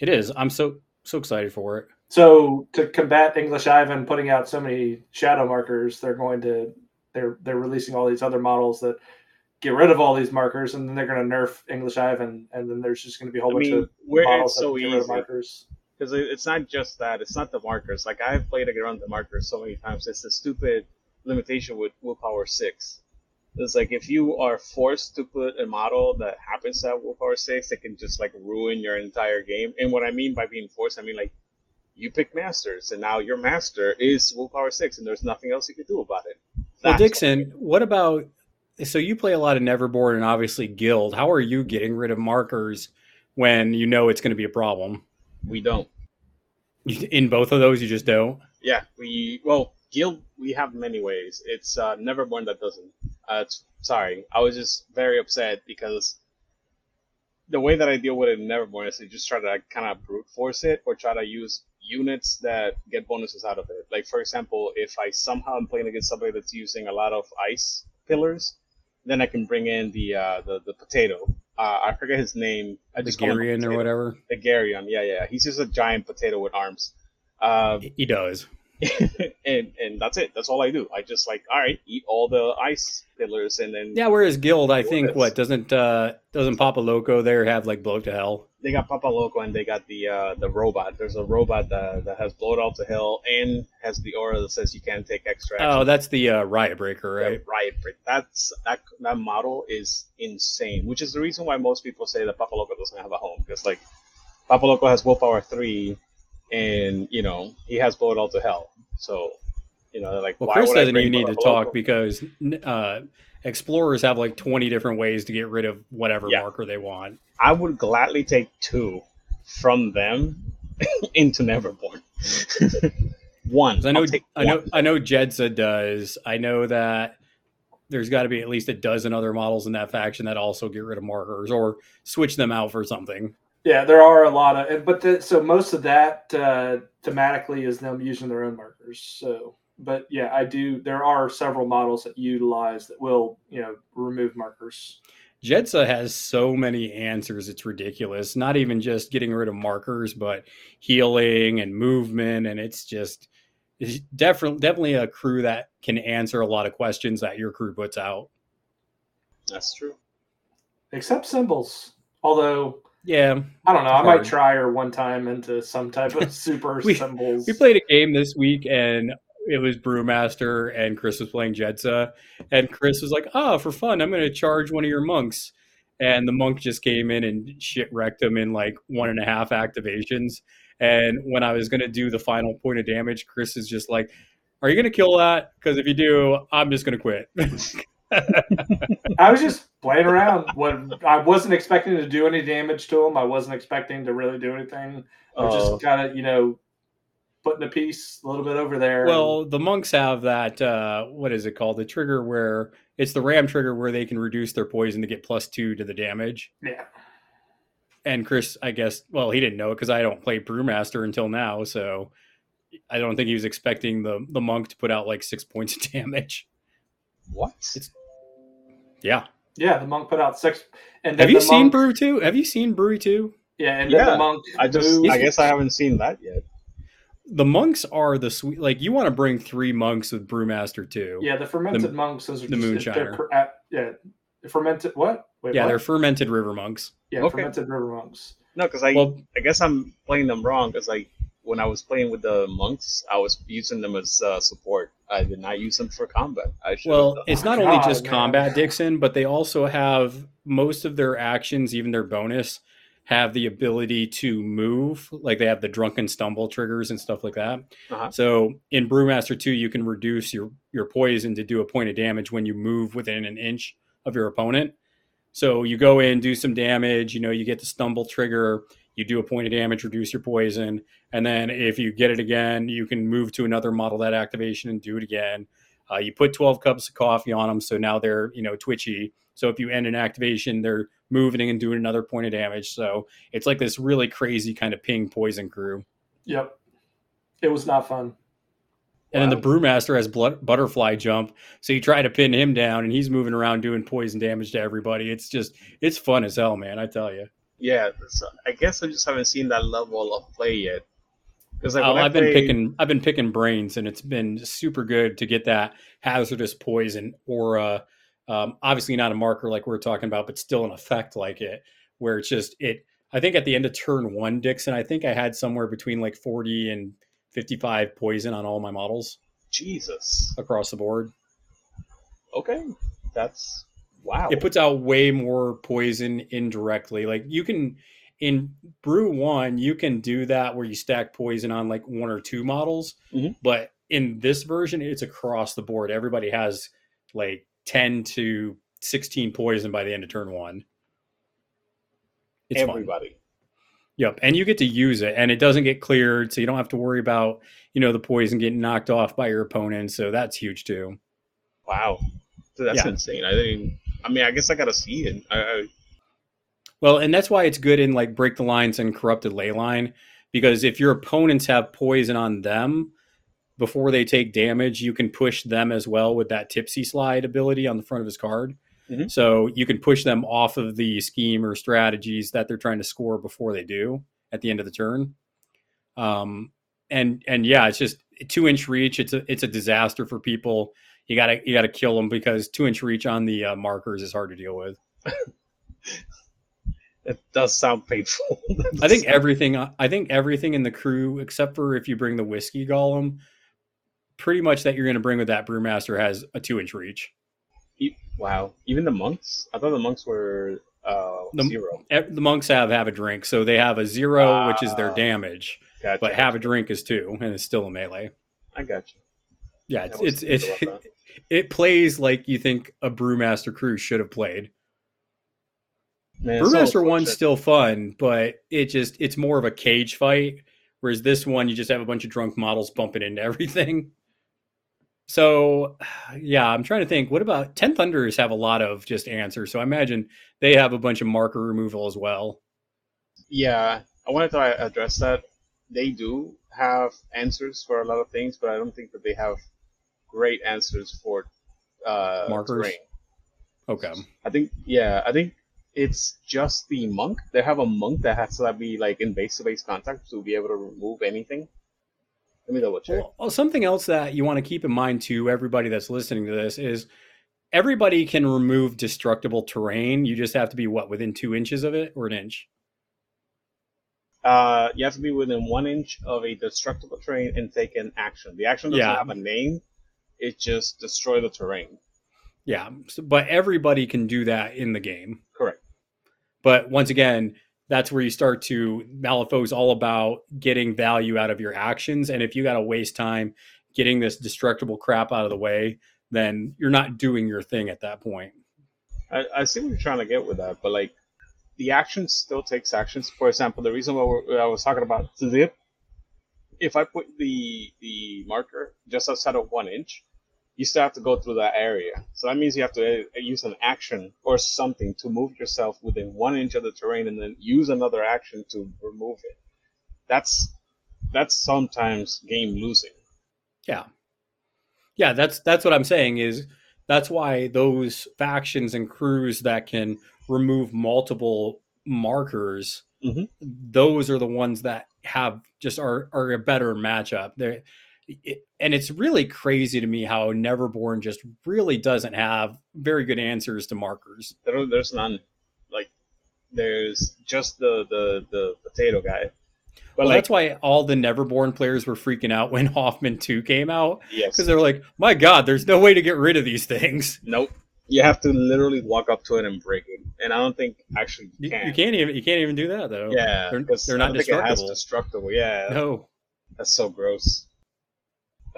It is. I'm so so excited for it. so to combat English Ivan putting out so many shadow markers, they're going to they're they're releasing all these other models that get rid of all these markers, and then they're going to nerf English Ivan, and then there's just going to be a whole I bunch mean, of where models it's so that get rid of easy. markers. because it's not just that. It's not the markers. Like I've played around the markers so many times. It's the stupid limitation with willpower six. It's like if you are forced to put a model that happens to have willpower six, it can just like ruin your entire game. And what I mean by being forced, I mean like you pick masters, and now your master is willpower six, and there's nothing else you can do about it. Well, Dixon, what about? So you play a lot of Neverborn and obviously Guild. How are you getting rid of markers when you know it's going to be a problem? we don't. In both of those, you just don't. Yeah, we well guild we have many ways. It's uh, Neverborn that doesn't. Uh, sorry, I was just very upset because the way that I deal with it in Neverborn is to just try to kind of brute force it or try to use units that get bonuses out of it. Like for example, if I somehow am playing against somebody that's using a lot of ice pillars, then I can bring in the uh, the the potato. Uh, I forget his name. I just call Garion or whatever. The Garion, yeah, yeah. He's just a giant potato with arms. Uh, He does. and and that's it. That's all I do. I just like, all right, eat all the ice pillars, and then Yeah. Whereas Guild, I think Yes. what doesn't uh doesn't Papa Loco there have like blow to hell? They got Papa Loco and they got the uh, the robot. There's a robot that, that has blowed out to hell and has the aura that says you can't take extra. Oh, that's the uh, Riot Breaker, right? Riot Break. That's that that model is insane. Which is the reason why most people say that Papa Loco doesn't have a home because like Papa Loco has willpower three, and you know he has blowed out to hell. So you know, like, Well, why Chris doesn't even need to Papa talk Loco? because uh, explorers have like 20 different ways to get rid of whatever Yeah. marker they want. I would gladly take two from them into Neverborn. one. 'Cause I know, I'll I know, one. I know. Jedza does. I know that there's got to be at least a dozen other models in that faction that also get rid of markers or switch them out for something. Yeah, there are a lot of, but the, so most of that uh, thematically is them using their own markers. So, but yeah, I do. There are several models that utilize that will, you know, remove markers. Jedza has so many answers, it's ridiculous. Not even just getting rid of markers, but healing and movement, and it's just it's definitely definitely a crew that can answer a lot of questions that your crew puts out. That's true. Except symbols, although Yeah, I don't know. I might try her one time into some type of super We- symbols. we played a game this week and it was Brewmaster and Chris was playing Jedza and Chris was like, "Oh, for fun, I'm going to charge one of your monks." And the monk just came in and shit wrecked him in like one and a half activations. And when I was going to do the final point of damage, Chris is just like, "Are you going to kill that? Because if you do, I'm just going to quit." I was just playing around. What I wasn't expecting to do any damage to him. I wasn't expecting to really do anything. I was Uh, just kind of, you know, putting a piece a little bit over there. Well, the monks have that. Uh, what is it called? The trigger where it's the ram trigger where they can reduce their poison to get plus two to the damage. yeah. And Chris, I guess, well, he didn't know it because I don't play Brewmaster until now, so I don't think he was expecting the the monk to put out like six points of damage. what? It's- Yeah. Yeah, the monk put out six. And Have you the seen monk, Brew two? Have you seen Brewery two? Yeah, and then Yeah, the monk. I just, moved- I guess I haven't seen that yet. The monks are the sweet. Like you want to bring three monks with Brewmaster too. Yeah, the fermented monks. Those are the just, they're moonshiner. cr- yeah, fermented what? Wait, yeah, what? they're fermented river monks. yeah Okay. fermented river monks. No, because I, Well, I guess I'm playing them wrong. Because like when I was playing with the monks, I was using them as uh, support. I did not use them for combat. I should. Well, it's done. not only God, just man. combat, Dixon, but they also have most of their actions, even their bonus, have the ability to move. Like they have the drunken stumble triggers and stuff like that. Uh-huh. So in Brewmaster 2, you can reduce your, your poison to do a point of damage when you move within an inch of your opponent. So you go in, do some damage, you know, you get the stumble trigger, you do a point of damage, reduce your poison, and then if you get it again, you can move to another model that activation and do it again. Uh, you put 12 cups of coffee on them, so now they're you know twitchy. So if you end an activation, they're moving and doing another point of damage. So it's like this really crazy kind of ping poison crew. Yep, it was not fun. And then the brewmaster has blood, butterfly jump, so you try to pin him down, and he's moving around doing poison damage to everybody. It's just it's fun as hell, man. I tell you. yeah. So I guess I just haven't seen that level of play yet. Because like Oh, I I've been picking I've been picking brains, and it's been super good to get that hazardous poison aura. Um, obviously not a marker like we are talking about, but still an effect like it, where it's just it. I think at the end of turn one, Dixon, I think I had somewhere between like forty and fifty-five poison on all my models Jesus. across the board. Okay, that's wow. It puts out way more poison indirectly. Like you can in brew one, you can do that where you stack poison on like one or two models, Mhm. but in this version, it's across the board. Everybody has like ten to sixteen poison by the end of turn one. It's fun. Everybody. Yep, and you get to use it, and it doesn't get cleared, so you don't have to worry about you know the poison getting knocked off by your opponent. So that's huge too. Wow. So that's Yeah. insane. I didn't. I mean, I guess I gotta see it. I, I, Well, and that's why it's good in like break the lines and corrupted ley line because if your opponents have poison on them before they take damage, you can push them as well with that tipsy slide ability on the front of his card. Mhm. So you can push them off of the scheme or strategies that they're trying to score before they do at the end of the turn. Um, and and yeah, it's just two inch reach. It's a it's a disaster for people. You gotta you gotta kill them because two inch reach on the uh, markers is hard to deal with. it does sound painful. I think everything. I think everything in the crew, except for if you bring the whiskey golem, pretty much that you're going to bring with that brewmaster has a two inch reach. Wow. Even the monks. I thought the monks were uh, The- zero. E- The monks have have a drink, so they have a zero, which is their Ah. damage, Gotcha. but have a drink is two, and it's still a melee. I got you. Yeah, it's it's about that. it plays like you think a brewmaster crew should have played. Man, Brewmaster one's still fun, but it just it's more of a cage fight. Whereas this one, you just have a bunch of drunk models bumping into everything. So, yeah, I'm trying to think. What about Ten Thunders have a lot of just answers? So I imagine they have a bunch of marker removal as well. Yeah, I wanted to address that. They do have answers for a lot of things, but I don't think that they have great answers for uh, Markers? terrain. Okay. I think, yeah, I think it's just the monk. They have a monk that has to be like in base-to-base contact to be able to remove anything. Let me double check. Well, something else that you want to keep in mind to everybody that's listening to this is everybody can remove destructible terrain. You just have to be what within two inches of it or an inch. Uh, you have to be within one inch of a destructible terrain and take an action. The action doesn't Yeah. have a name; it just destroy the terrain. Yeah, but everybody can do that in the game. Correct. But once again, that's where you start to Malifaux's all about getting value out of your actions. And if you got to waste time getting this destructible crap out of the way, then you're not doing your thing at that point. I, I see what you're trying to get with that, but like the action still takes actions. For example, the reason why I was talking about Zipp, if I put the the marker just outside of one inch, you still have to go through that area. So that means you have to uh, use an action or something to move yourself within one inch of the terrain, and then use another action to remove it. That's that's sometimes game losing. Yeah. Yeah, that's that's what I'm saying is that's why those factions and crews that can remove multiple markers, Mhm. those are the ones that have just are are a better matchup. They it, and it's really crazy to me how Neverborn just really doesn't have very good answers to markers. There, there's none. Like there's just the the the potato guy. But Well, like that's why all the Neverborn players were freaking out when Hoffman 2 came out yes, because they're like, "My god, there's no way to get rid of these things." Nope. You have to literally walk up to it and break it, and I don't think actually You, can. you can't even you can't even do that though. Yeah, they're, they're not don't it has destructible. destructible. Yeah, No. that's so gross.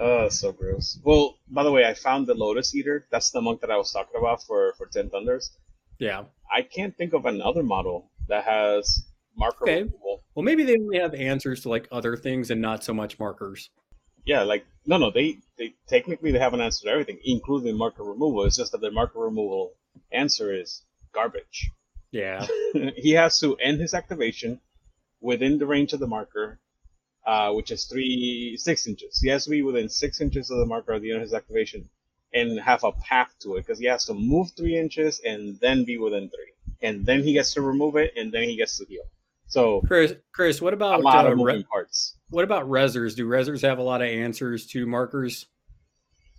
Oh, that's so gross. Well, by the way, I found the Lotus Eater. That's the monk that I was talking about for for Ten Thunders. Yeah. I can't think of another model that has marker Okay. removal. Well, maybe they only have answers to like other things and not so much markers. Yeah, like no, no. They they technically they have an answer to everything, including marker removal. It's just that their marker removal answer is garbage. Yeah. he has to end his activation within the range of the marker, uh, which is three six inches. He has to be within six inches of the marker at the end of his activation, and have a path to it because he has to move three inches and then be within three, and then he gets to remove it, and then he gets to heal. So Chris, Chris, what about a lot uh, of moving re- parts. what about resers? Do resers have a lot of answers to markers?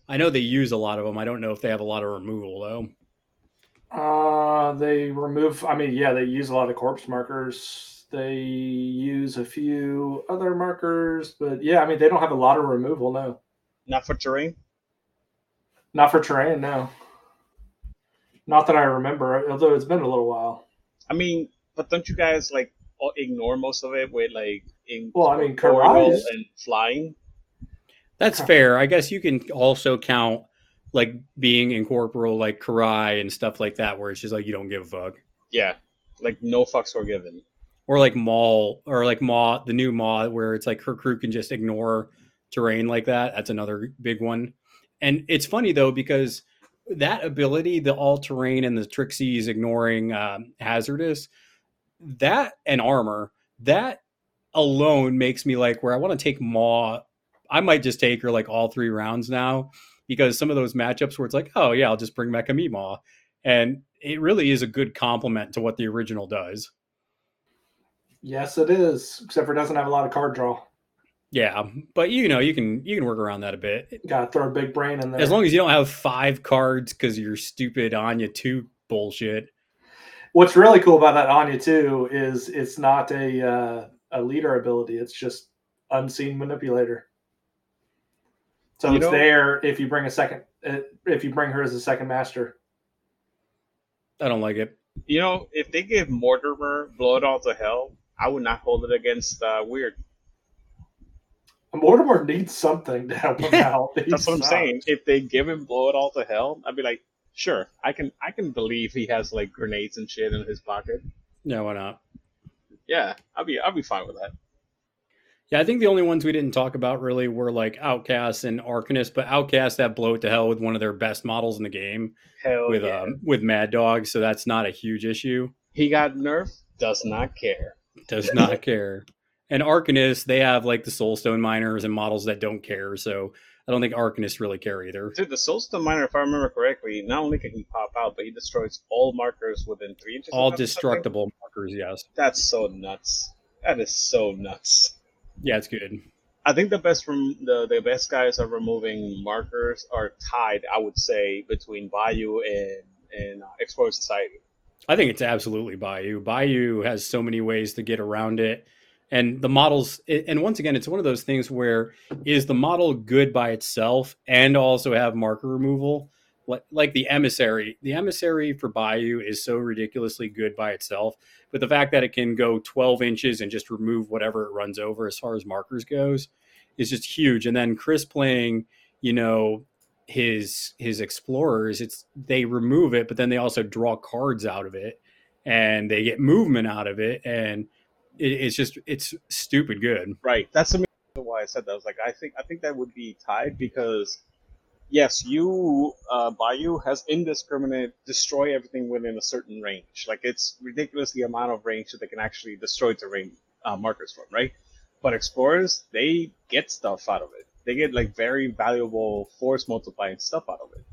I know they use a lot of them. I don't know if they have a lot of removal though. Uh, they remove. I mean, yeah, they use a lot of corpse markers. They use a few other markers, but yeah, I mean, they don't have a lot of removal. No, Not for terrain. not for terrain. No, not that I remember. Although it's been a little while. I mean, but don't you guys like ignore most of it with like in Well, I mean, corporeal and flying? That's fair. I guess you can also count like being incorporeal, like Kirai and stuff like that, where it's just like you don't give a fuck. Yeah, like no fucks were given. Or like Maul, or like Mah, the new Mah, where it's like her crew can just ignore terrain like that. That's another big one. And it's funny though because that ability, the all terrain and the Trixies ignoring um, hazardous, that and armor, that alone makes me like where I want to take Mah. I might just take her like all three rounds now because some of those matchups where it's like, oh yeah, I'll just bring back a Meemaw, and it really is a good complement to what the original does. Yes, it is. Except for it doesn't have a lot of card draw. Yeah, but you know you can you can work around that a bit Got to throw a big brain in there. as long as you don't have five cards because you're stupid Anya two bullshit. What's really cool about that Anya two is it's not a uh, a leader ability. It's just unseen manipulator. So You it's know- there if you bring a second uh, if you bring her as a second master. I don't like it. You know, if they give Mortimer blow it all to hell, I would not hold it against uh, Weird. Mortimer needs something to help him out. That's what I'm sucks. saying. If they give him blow it all to hell, I'd be like, sure, I can I can believe he has like grenades and shit in his pocket. No, why not? Yeah, I'll be I'll be fine with that. Yeah, I think the only ones we didn't talk about really were like Outcast and Arcanist, but Outcast that blow it to hell with one of their best models in the game Hell with yeah. um with Mad Dog, so that's not a huge issue. he got nerfed. Does not care. Does not care. And Arcanist, they have like the Soulstone miners and models that don't care, so I don't think Arcanists really care either. Dude, the Soulstone Miner, if I remember correctly, not only can he pop out, but he destroys all markers within three inches. All destructible markers, yes. That's so nuts. That is so nuts. Yeah, it's good. I think the best from the the best guys are removing markers are tied. I would say between Bayou and and uh, Explorer Society. I think it's absolutely Bayou. Bayou has so many ways to get around it. And the models, and once again, it's one of those things where is the model good by itself and also have marker removal? Like, like the emissary. The emissary for Bayou is so ridiculously good by itself. But the fact that it can go 12 inches and just remove whatever it runs over as far as markers goes is just huge. And then Chris playing, you know, his his explorers it's they remove it but then they also draw cards out of it and they get movement out of it and it, it's just it's stupid good Right. That's the why I said that. I was like, I think I think that would be tied because yes, you uh, Bayou has indiscriminate destroy everything within a certain range. Like it's ridiculous the amount of range that they can actually destroy terrain uh, markers from, right? But explorers, they get stuff out of it. They get like very valuable force multiplying stuff out of it.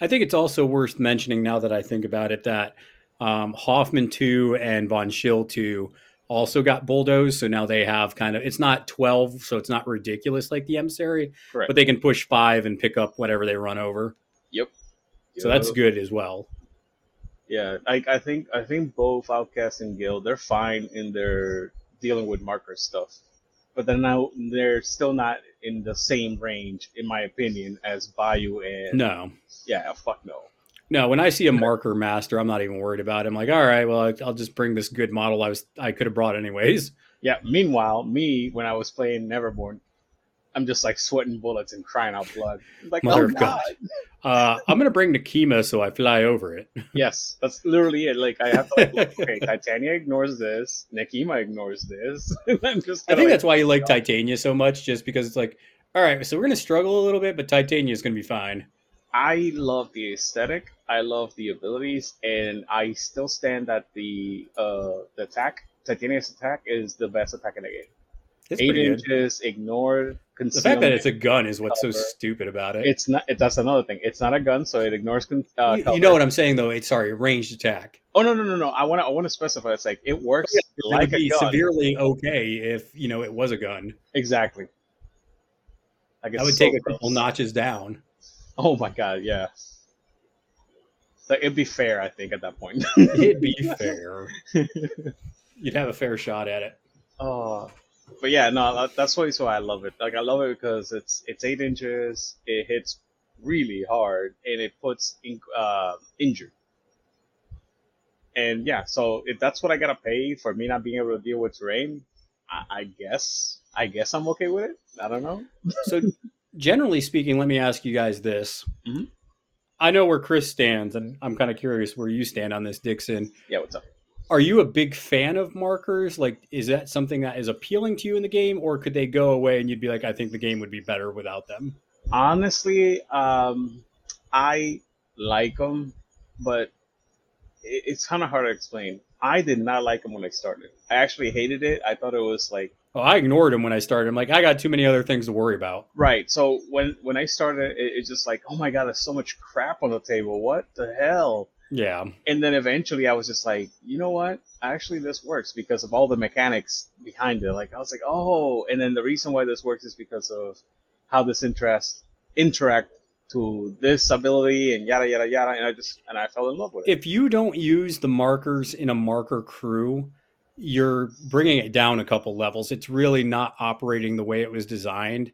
i think it's also worth mentioning now that i think about it that um, hoffman 2 and von schill 2 also got bulldozed so now they have kind of it's not 12 so it's not ridiculous like the emissary Correct. but they can push five and pick up whatever they run over Yep. so that's good as well Yeah, I, I think I think both Outcast and Guild they're fine in their dealing with marker stuff, but then now they're still not in the same range, in my opinion, as Bayou and no Yeah, fuck no. No, when I see a marker master, I'm not even worried about it. I'm like, all right, well, I'll just bring this good model I was I could have brought anyways. Yeah. Meanwhile, me when I was playing Neverborn, I'm just like sweating bullets and crying out blood. Like, Mother oh of god. God. Uh, I'm gonna bring Nekima so I fly over it. Yes, that's literally it. Like I have to like, look, okay, Titania ignores this, Nekima ignores this. I'm just I think like, that's why you like Titania so much, just because it's like, all right, so we're gonna struggle a little bit, but Titania is gonna be fine. I love the aesthetic. I love the abilities, and I still stand that the uh the attack, Titania's attack, is the best attack in the game. It's Eight inches, ignored, The fact that it's a gun is what's so stupid about it. it's not. It, that's another thing. It's not a gun, so it ignores. Con- uh, you, you know what I'm saying, though. It's sorry, ranged attack. Oh no no no no! I want to I want to specify. It's like it works It like would a be gun. severely okay if you know it was a gun. Exactly. Like That it's would so take a couple notches down. Oh my god! Yeah. Like it'd be fair, I think, at that point. It'd be fair. You'd have a fair shot at it. Oh, but yeah, no, that- that's why so I love it. Like I love it because it's it's eight inches, it hits really hard, and it puts in, uh, injured. And yeah, so if that's what I gotta pay for me not being able to deal with terrain, I, I guess I guess I'm okay with it. I don't know. So, generally speaking, let me ask you guys this. Mhm. I know where Chris stands, and I'm kind of curious where you stand on this, Dixon. Yeah, what's up? Are you a big fan of markers? Like, is that something that is appealing to you in the game, or could they go away and you'd be like, I think the game would be better without them? Honestly, um, I like them, but it's kind of hard to explain. I did not like them when I started. I actually hated it. I thought it was like Oh, I ignored them when I started. I'm like, I got too many other things to worry about. right. So when when I started, it, it's just like, oh my god, there's so much crap on the table. What the hell? Yeah, And then eventually, I was just like, you know what? Actually, this works because of all the mechanics behind it. Like I was like, oh, and then the reason why this works is because of how this interest interact to this ability and yada yada yada. And I just and I fell in love with it. if you don't use the markers in a marker crew, you're bringing it down a couple levels. It's really not operating the way it was designed,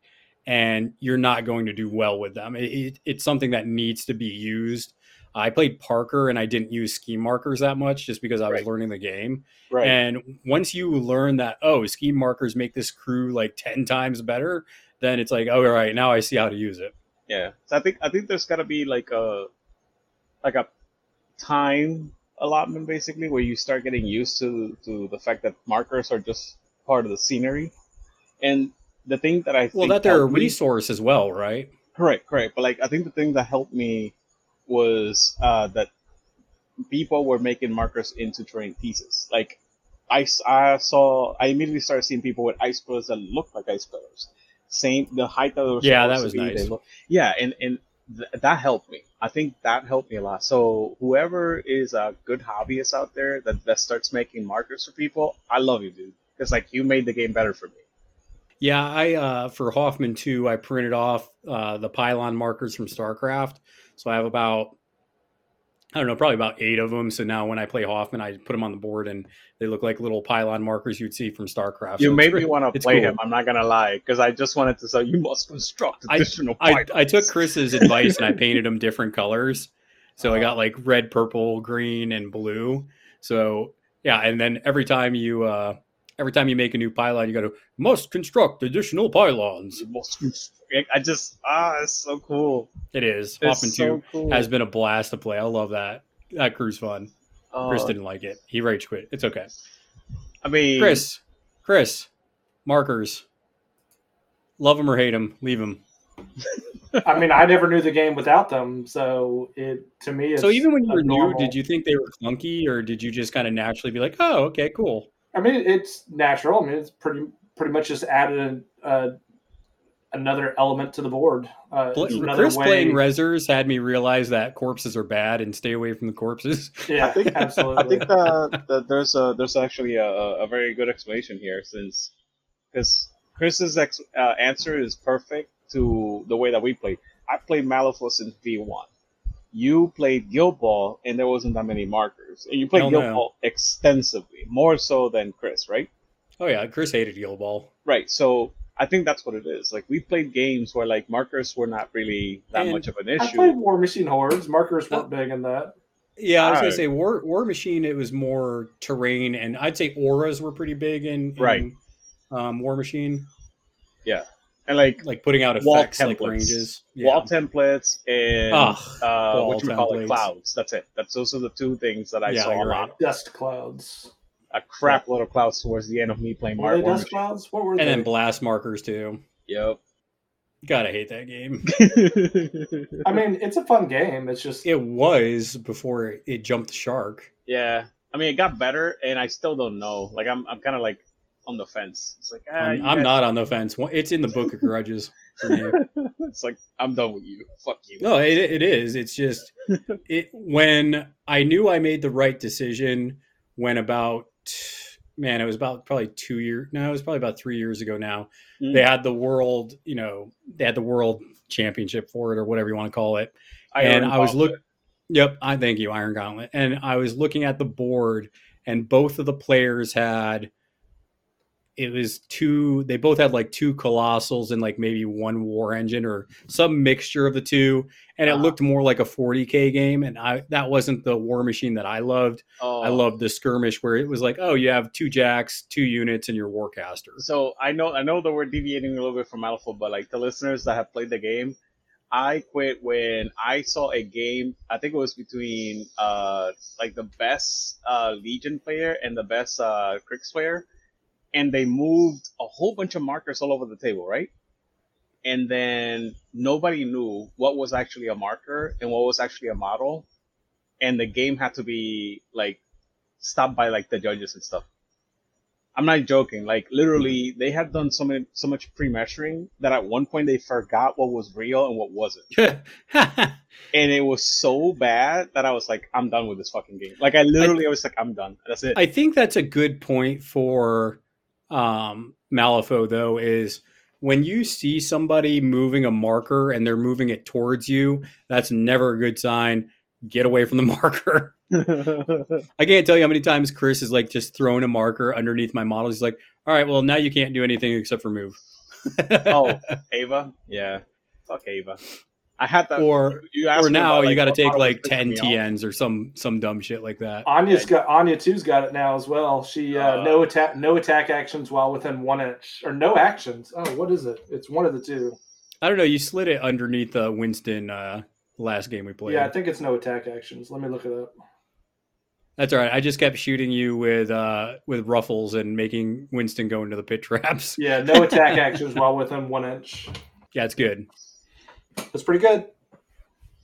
and you're not going to do well with them. It, it- it's something that needs to be used. I played Parker and I didn't use scheme markers that much just because I was Right. learning the game. right. And once you learn that, oh, scheme markers make this crew like 10 times better, then it's like, oh, all right, now I see how to use it. Yeah. So I think I think there's got to be like a like a time allotment basically where you start getting used to to the fact that markers are just part of the scenery And the thing that I Well, that they're a helped me- resource as well, right? Correct, correct. But like, I think the thing that helped me was uh, that people were making markers into terrain pieces. Like, i saw, I immediately started seeing people with ice pillars that looked like ice pillars. Same, the height of were Yeah, that was be, nice. Look, yeah, and and th- that helped me. I think that helped me a lot. So whoever is a good hobbyist out there that that starts making markers for people, I love you, dude. Because like you made the game better for me. Yeah, I uh, for Hoffman too. I printed off uh, the pylon markers from StarCraft, so I have about I don't know, probably about eight of them. So now when I play Hoffman, I put them on the board, and they look like little pylon markers you'd see from StarCraft. You So made me want to play cool. him. I'm not gonna lie, because I just wanted to say you must construct I- additional. I, pylons." I took Chris's advice and I painted them different colors. So Uh-huh. I got like red, purple, green, and blue. So yeah, and then every time you uh every time you make a new pylon, you got to must construct additional pylons. You must construct- I just ah, it's so cool. It is. It's Hoffman so 2 cool. has been a blast to play. I love that. That crew's fun. Chris Oh, didn't like it. He rage quit. It's okay. I mean, Chris, Chris, markers. Love him or hate him, leave him. I mean, I never knew the game without them, so it to me. It's So even when you a were new, did you think they were clunky, or did you just kind of naturally be like, "Oh, okay, cool"? I mean, it's natural. I mean, it's pretty pretty much just added uh, another element to the board. Uh, Pl- Chris way- playing Rezzers had me realize that corpses are bad and stay away from the corpses. Yeah, I think absolutely. I think that, that there's a there's actually a, a very good explanation here since because Chris's ex, uh, answer is perfect to the way that we play. I played Malifaux in V1. You played Guild Ball and there wasn't that many markers, and you played Hell Guild no. Ball extensively, more so than Chris, right? Oh yeah, Chris hated Guild Ball. Right. So I think that's what it is. Like we played games where like markers were not really that And much of an issue. I issue. played War Machine Hordes. Markers weren't Uh, big in that. Yeah, I was gonna Alright. say War War Machine. It was more terrain, and I'd say auras were pretty big in, in Right. um, War Machine, and like like putting out Wall effects like ranges. Yeah. wall templates and Ugh, uh, wall what you call it, clouds. That's it. That's those are the two things that I Yeah, saw a lot. right. Dust clouds. A crap load of clouds towards the end of me playing Were Mario dust Machine. clouds? What were and they? then blast markers too. Yep. Gotta hate that game. I mean, it's a fun game. It's just It was before it jumped the shark. yeah. I mean, it got better, and I still don't know. Like, I'm, I'm kind of like on the fence. It's like ah, I'm, I'm guys- not on the fence. It's in the book of grudges for me. it's like I'm done with you. Fuck you. No, it, it is. It's just it when I knew I made the right decision when about man, it was about probably two years. No, it was probably about three years ago now. Mm. They had the world, you know, they had the world championship for it or whatever you want to call it. Iron and I was Gauntlet. look. Yep, I thank you, Iron Gauntlet. And I was looking at the board, and both of the players had. It was two. They both had like two colossals and like maybe one war engine or some mixture of the two, and it Uh-huh. looked more like a 40k game. And I that wasn't the war machine that I loved. Oh. I loved the skirmish where it was like, oh, you have two jacks, two units, and your warcaster. So I know I know that we're deviating a little bit from Alpha, but like the listeners that have played the game, I quit when I saw a game. I think it was between uh like the best uh Legion player and the best uh Cryx player, and they moved a whole bunch of markers all over the table, right? And then nobody knew what was actually a marker and what was actually a model, and the game had to be like stopped by like the judges and stuff. I'm not joking. Like literally, they had done so many, so much pre-measuring that at one point they forgot what was real and what wasn't, and it was so bad that I was like, I'm done with this fucking game. Like I literally, I, was like, I'm done. That's it. I think that's a good point for um, Malifaux, though, is when you see somebody moving a marker and they're moving it towards you, that's never a good sign. Get away from the marker. I can't tell you how many times Chris is like just throwing a marker underneath my model. He's like, all right, well, now you can't do anything except for move. oh, Ava, yeah, fuck Ava. I had that. or you asked or now about, you got to take like 10 pissing me off. TNs or some some dumb shit like that. Anya's got Anya two's got it now as well. She uh, Uh, no attack no attack actions while within one inch or no actions. Oh, what is it? It's one of the two. I don't know. You slid it underneath uh, Winston uh, last game we played. Yeah, I think it's no attack actions. Let me look it up. That's all right. I just kept shooting you with uh with ruffles and making Winston go into the pit traps. Yeah, no attack actions while within one inch. Yeah, it's good. That's pretty good.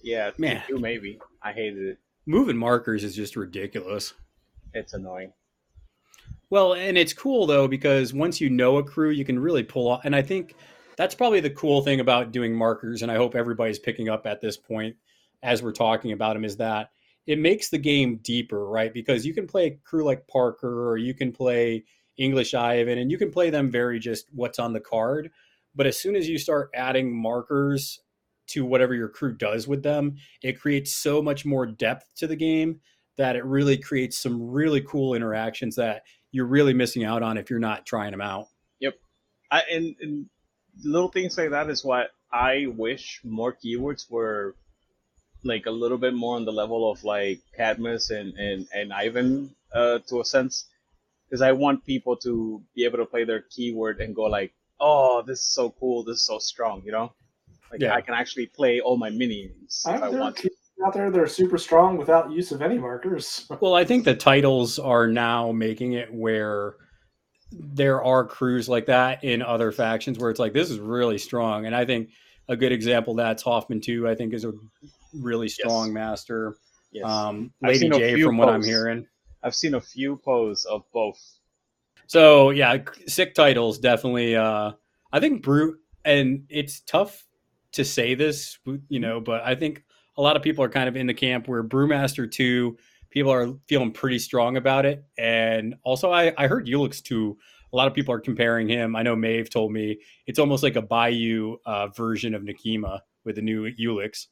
Yeah, Man. you maybe. I hated it. Moving markers is just ridiculous. It's annoying. Well, and it's cool though because once you know a crew, you can really pull off. And I think that's probably the cool thing about doing markers. And I hope everybody's picking up at this point as we're talking about them is that it makes the game deeper, right? Because you can play a crew like Parker or you can play English Ivan and you can play them very just what's on the card. But as soon as you start adding markers to whatever your crew does with them, it creates so much more depth to the game that it really creates some really cool interactions that you're really missing out on if you're not trying them out. Yep. I, and, and little things like that is what I wish more keywords were like a little bit more on the level of like Cadmus and, and, and Ivan uh, to a sense. Because I want people to be able to play their keyword and go like, oh, this is so cool, this is so strong, you know? Like Yeah. I can actually play all my minions if I there are want to. out there that are super strong without use of any markers. Well, I think the titles are now making it where there are crews like that in other factions where it's like this is really strong, and I think a good example that's Hoffman too. I think is a really strong master. Yes. Um, Lady seen a J, few from what I'm hearing. I've seen a few posts of both. So yeah, sick titles definitely. Uh, I think Brute, and it's tough to say this, you know, but I think a lot of people are kind of in the camp where Brewmaster two people are feeling pretty strong about it, and also I I heard Ulix two. A lot of people are comparing him. I know Maeve told me it's almost like a Bayou uh, version of Nekima with the new Ulix.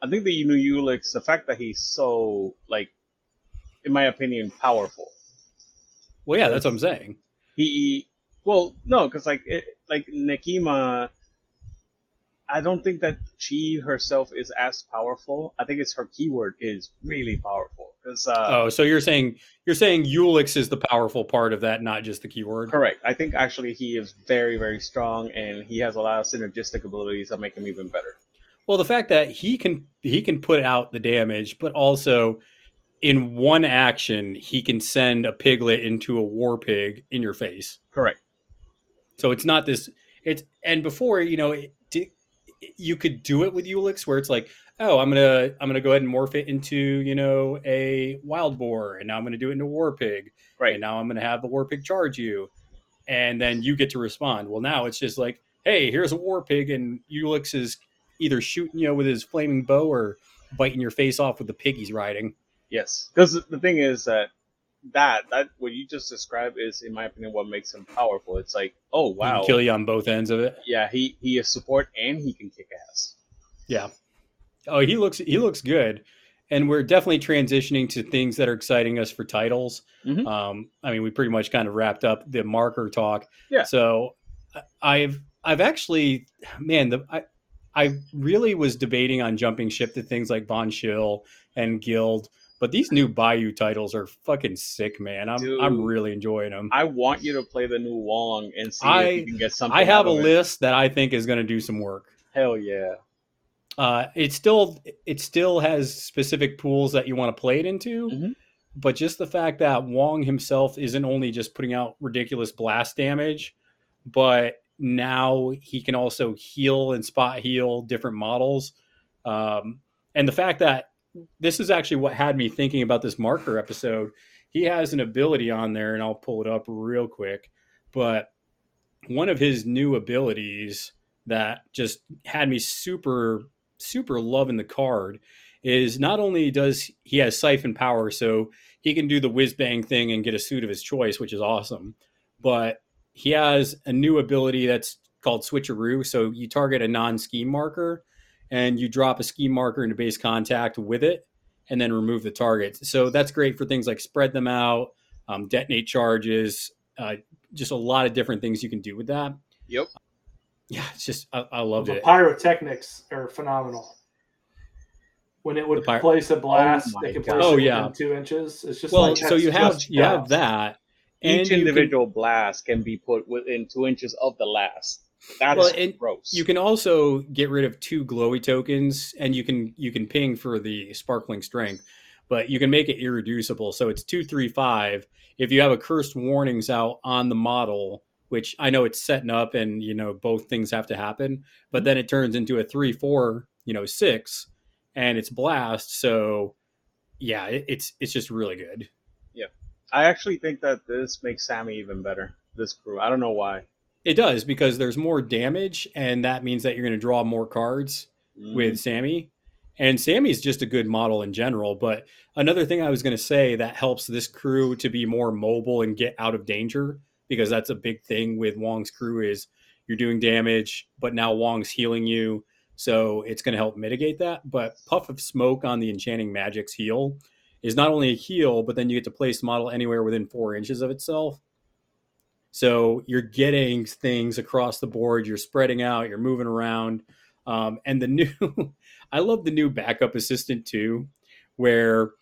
I think the new Ulix, the fact that he's so like, in my opinion, powerful. Well, yeah, that's what I'm saying. He, well, no, because like, it, like Nekima, I don't think that she herself is as powerful. I think it's her keyword is really powerful. Because uh, oh, so you're saying you're saying Ulix is the powerful part of that, not just the keyword. correct. I think actually he is very, very strong, and he has a lot of synergistic abilities that make him even better. Well, the fact that he can he can put out the damage, but also in one action he can send a piglet into a war pig in your face. Correct. So it's not this. It's and before you know it, you could do it with Ulix where it's like, oh, I'm gonna I'm gonna go ahead and morph it into you know a wild boar, and now I'm gonna do it into a war pig, Right. and now I'm gonna have the war pig charge you, and then you get to respond. Well, now it's just like, hey, here's a war pig, and Ulix is either shooting you with his flaming bow or biting your face off with the pig he's riding. Yes, because the thing is that that that what you just described is, in my opinion, what makes him powerful. It's like, oh wow, can kill you on both ends of it. yeah, he he is support and he can kick ass. Yeah. Oh, he looks he looks good, and we're definitely transitioning to things that are exciting us for titles. Mhm. Um, I mean, we pretty much kind of wrapped up the marker talk. Yeah. So I've I've actually, man, the I I really was debating on jumping ship to things like Von Schill and Guild, but these new Bayou titles are fucking sick, man. I'm I'm really enjoying them. I want you to play the new Wong and see I- if you can get something. I have a it. list that I think is going to do some work. Hell yeah! uh, it still it still has specific pools that you want to play it into, Mhm. but just the fact that Wong himself isn't only just putting out ridiculous blast damage, but now he can also heal and spot heal different models, um, and the fact that this is actually what had me thinking about this marker episode. He has an ability on there, and I'll pull it up real quick, but one of his new abilities that just had me super super loving the card is not only does he has siphon power so he can do the whiz bang thing and get a suit of his choice which is awesome but he has a new ability that's called switcheroo so you target a non-scheme marker and you drop a scheme marker into base contact with it and then remove the target so that's great for things like spread them out um, detonate charges uh, just a lot of different things you can do with that Yep. yeah it's just i, I loved The it pyrotechnics are phenomenal. When it would pyro- place a blast, Oh my it can place Oh, it yeah. within two inches. It's just well like so you have you have blast. that and Each you can- individual blast can be put within two inches of the last. That's Well, and gross. you can also get rid of two glowy tokens and you can you can ping for the sparkling strength but you can make it irreducible. So it's two, three, five. If you have a cursed warnings out on the model, which I know it's setting up and you know both things have to happen, but then it turns into a three, four, you know, six, and it's blast. So yeah, it, it's it's just really good. Yeah, I actually think that this makes Sammy even better. This crew. I don't know why. It does because there's more damage, and that means that you're going to draw more cards Mm. with Sammy. And Sammy's just a good model in general. But another thing I was going to say that helps this crew to be more mobile and get out of danger, because that's a big thing with Wong's crew is you're doing damage, but now Wong's healing you. So it's going to help mitigate that. But Puff of Smoke on the Enchanting Magic's heal is not only a heal, but then you get to place the model anywhere within four inches of itself. So you're getting things across the board. You're spreading out. You're moving around. Um, and the new, I love the new backup assistant too, where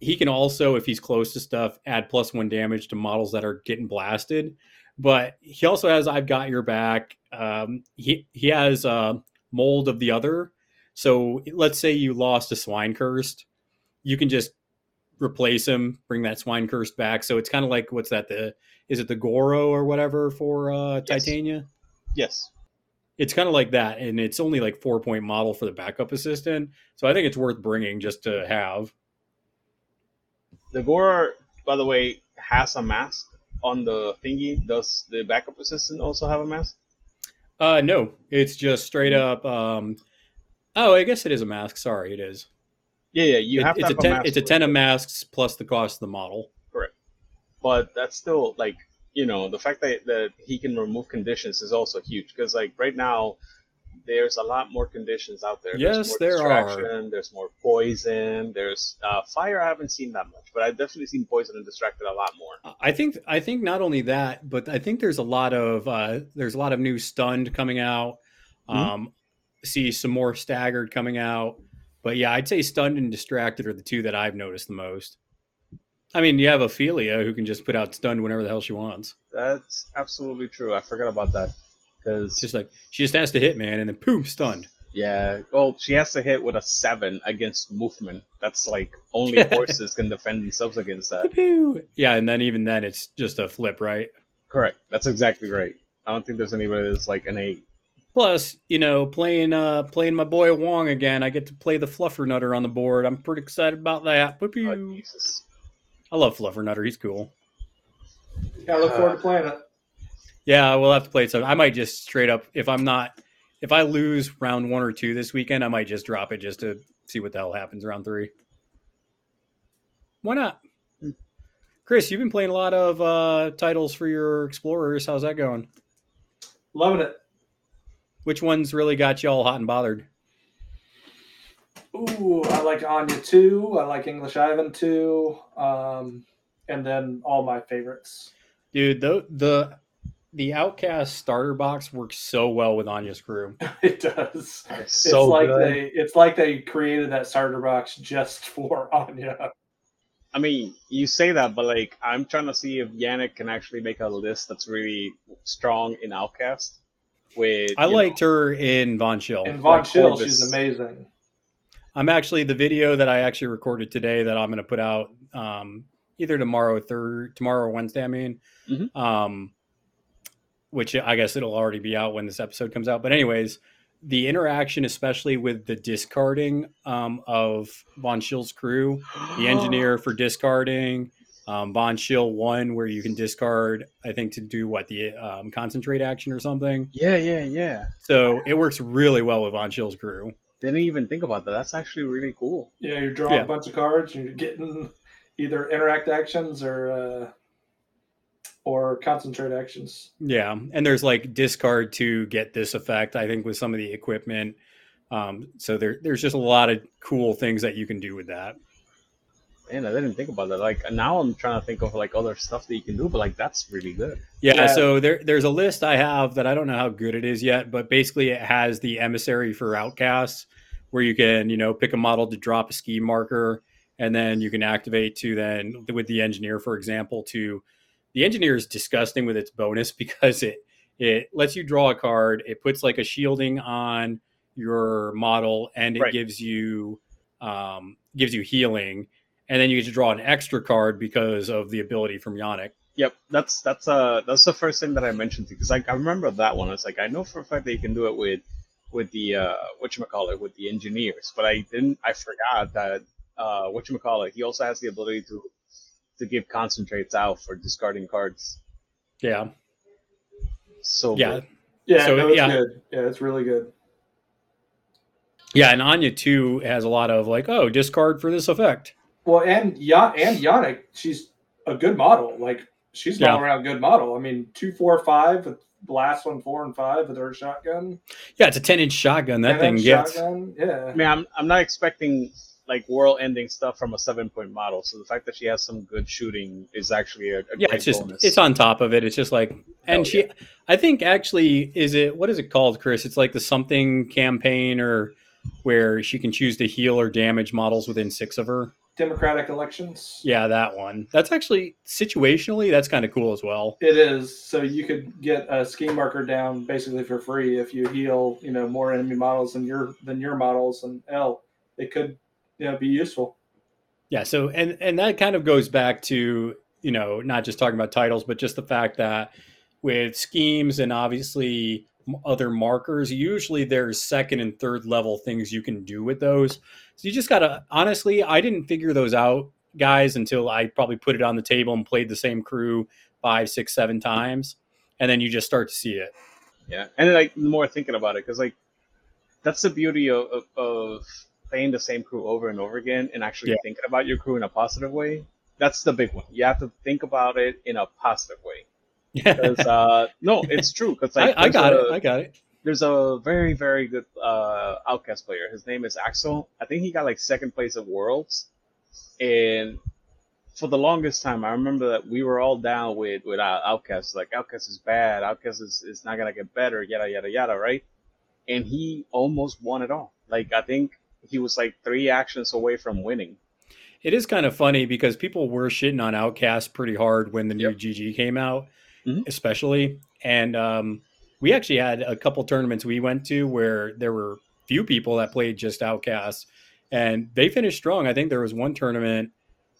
he can also, if he's close to stuff, add plus one damage to models that are getting blasted. But he also has "I've got your back." Um, he he has uh, mold of the other. So let's say you lost a swine cursed, you can just replace him, bring that swine cursed back. So it's kind of like what's that? The is it the Goro or whatever for uh, Yes. Titania? Yes. It's kind of like that, and it's only like four point model for the backup assistant. So I think it's worth bringing just to have. The Goro, by the way, has a mask on the thingy. Does the backup assistant also have a mask? Uh, no, it's just straight up. Um, oh, I guess it is a mask. Sorry, it is. Yeah, yeah. You have it's to a have ten. a mask. it's a ten of masks plus the cost of the model. Correct, but that's still like you know the fact that that he can remove conditions is also huge because like right now there's a lot more conditions out there. Yes, there's more there are. There's more poison. There's uh, fire. I haven't seen that much, but I've definitely seen poison and distracted a lot more. I think I think not only that, but I think there's a lot of uh, there's a lot of new stunned coming out. Mhm. Um, see some more staggered coming out, but yeah, I'd say stunned and distracted are the two that I've noticed the most. I mean, you have Ophelia who can just put out stunned whenever the hell she wants. That's absolutely true. I forgot about that because just like she just has to hit man, and then boom, stunned. yeah, well, she has to hit with a seven against movement. That's like only horses can defend themselves against that. Yeah, and then even then, it's just a flip, right? Correct. That's exactly right. I don't think there's anybody that's like an eight. Plus, you know, playing uh playing my boy Wong again, I get to play the Fluffernutter on the board. I'm pretty excited about that. Pew, pew. Oh, Jesus. I love Fluffernutter. He's cool. Yeah, I look forward to playing it. Yeah, we'll have to play it. So I might just straight up, if I'm not, if I lose round one or two this weekend, I might just drop it just to see what the hell happens round three. Why not? Chris, you've been playing a lot of uh, titles for your explorers. How's that going? Loving it. Which ones really got you all hot and bothered? Ooh, I like Anya too. I like English Ivan too. Um, and then all my favorites. Dude, the the the Outcast starter box works so well with Anya's crew. It does. It's so like good. they it's like they created that starter box just for Anya. I mean, you say that, but like, I'm trying to see if Yannick can actually make a list that's really strong in Outcast. With I you know, liked her in Von Schill. In Von Like Schill, Corvus. she's amazing. I'm actually the video that I actually recorded today that I'm going to put out um, either tomorrow, third tomorrow or Wednesday. I mean, Mhm. um, which I guess it'll already be out when this episode comes out. But anyways, the interaction, especially with the discarding um, of Von Schill's crew, the engineer for discarding, um, Von Schill one where you can discard, I think to do what the um, concentrate action or something. Yeah, yeah, yeah. So it works really well with Von Schill's crew. Didn't even think about that. That's actually really cool. Yeah, you're drawing Yeah. a bunch of cards and you're getting either interact actions or uh, or concentrate actions. Yeah, and there's like discard to get this effect. I think with some of the equipment, um, so there there's just a lot of cool things that you can do with that. Man, I didn't think about that. Like now, I'm trying to think of like other stuff that you can do, but like that's really good. Yeah, Yeah. so there there's a list I have that I don't know how good it is yet, but basically it has the emissary for outcasts where you can you know pick a model to drop a scheme marker, and then you can activate to then with the engineer, for example, to the engineer is disgusting with its bonus because it it lets you draw a card, it puts like a shielding on your model, and it Right. gives you um, gives you healing. And then you get to draw an extra card because of the ability from Yannick. Yep, that's that's uh that's the first thing that I mentioned because like I remember that one. It's like I know for a fact that you can do it with with the uh what you call it with the engineers, but I didn't. I forgot that uh what you call it. He also has the ability to to give concentrates out for discarding cards. Yeah, So yeah, good. Yeah, So, no, it's yeah. good. Yeah, it's really good. yeah. And Anya too has a lot of like, oh, discard for this effect. Well, and Ya and Yannick, she's a good model. Like she's an Yeah. all around good model. I mean, two, four, five with blast on four and five with her shotgun. Yeah, it's a ten inch shotgun. That and thing then gets. shotgun. Yeah. I mean, I'm I'm not expecting like world ending stuff from a seven point model. So the fact that she has some good shooting is actually a, a Yeah, great it's just bonus. it's on top of it. It's just like, and Hell she, I think actually, is it what is it called, Chris? It's like the something campaign or where she can choose to heal or damage models within six of her. Democratic elections. Yeah, that one. That's actually situationally that's kind of cool as well. It is. So you could get a scheme marker down basically for free if you heal, you know, more enemy models than your than your models and L. It could, you know, be useful. Yeah, so and and that kind of goes back to you know not just talking about titles, but just the fact that with schemes and obviously other markers, usually there's second and third level things you can do with those. So you just gotta honestly, I didn't figure those out, guys, until I probably put it on the table and played the same crew five, six, seven times, and then you just start to see it. Yeah, and then, like the more thinking about it, because like that's the beauty of, of, of playing the same crew over and over again, and actually Yeah. thinking about your crew in a positive way. That's the big one. You have to think about it in a positive way. Yeah, 'Cause, uh, no, it's true. Because like, I, I got a- it. I got it. there's a very very good uh, outcast player. His name is Axel. I think he got like second place at Worlds, and for the longest time, I remember that we were all down with with uh, Outcast. Like Outcast is bad. Outcast is, is not gonna get better. Yada yada yada. Right? And he almost won it all. Like I think he was like three actions away from winning. It is kind of funny because people were shitting on Outcast pretty hard when the new Yep. GG came out, Mhm. especially. And um, we actually had a couple tournaments we went to where there were few people that played just Outcast, and they finished strong. I think there was one tournament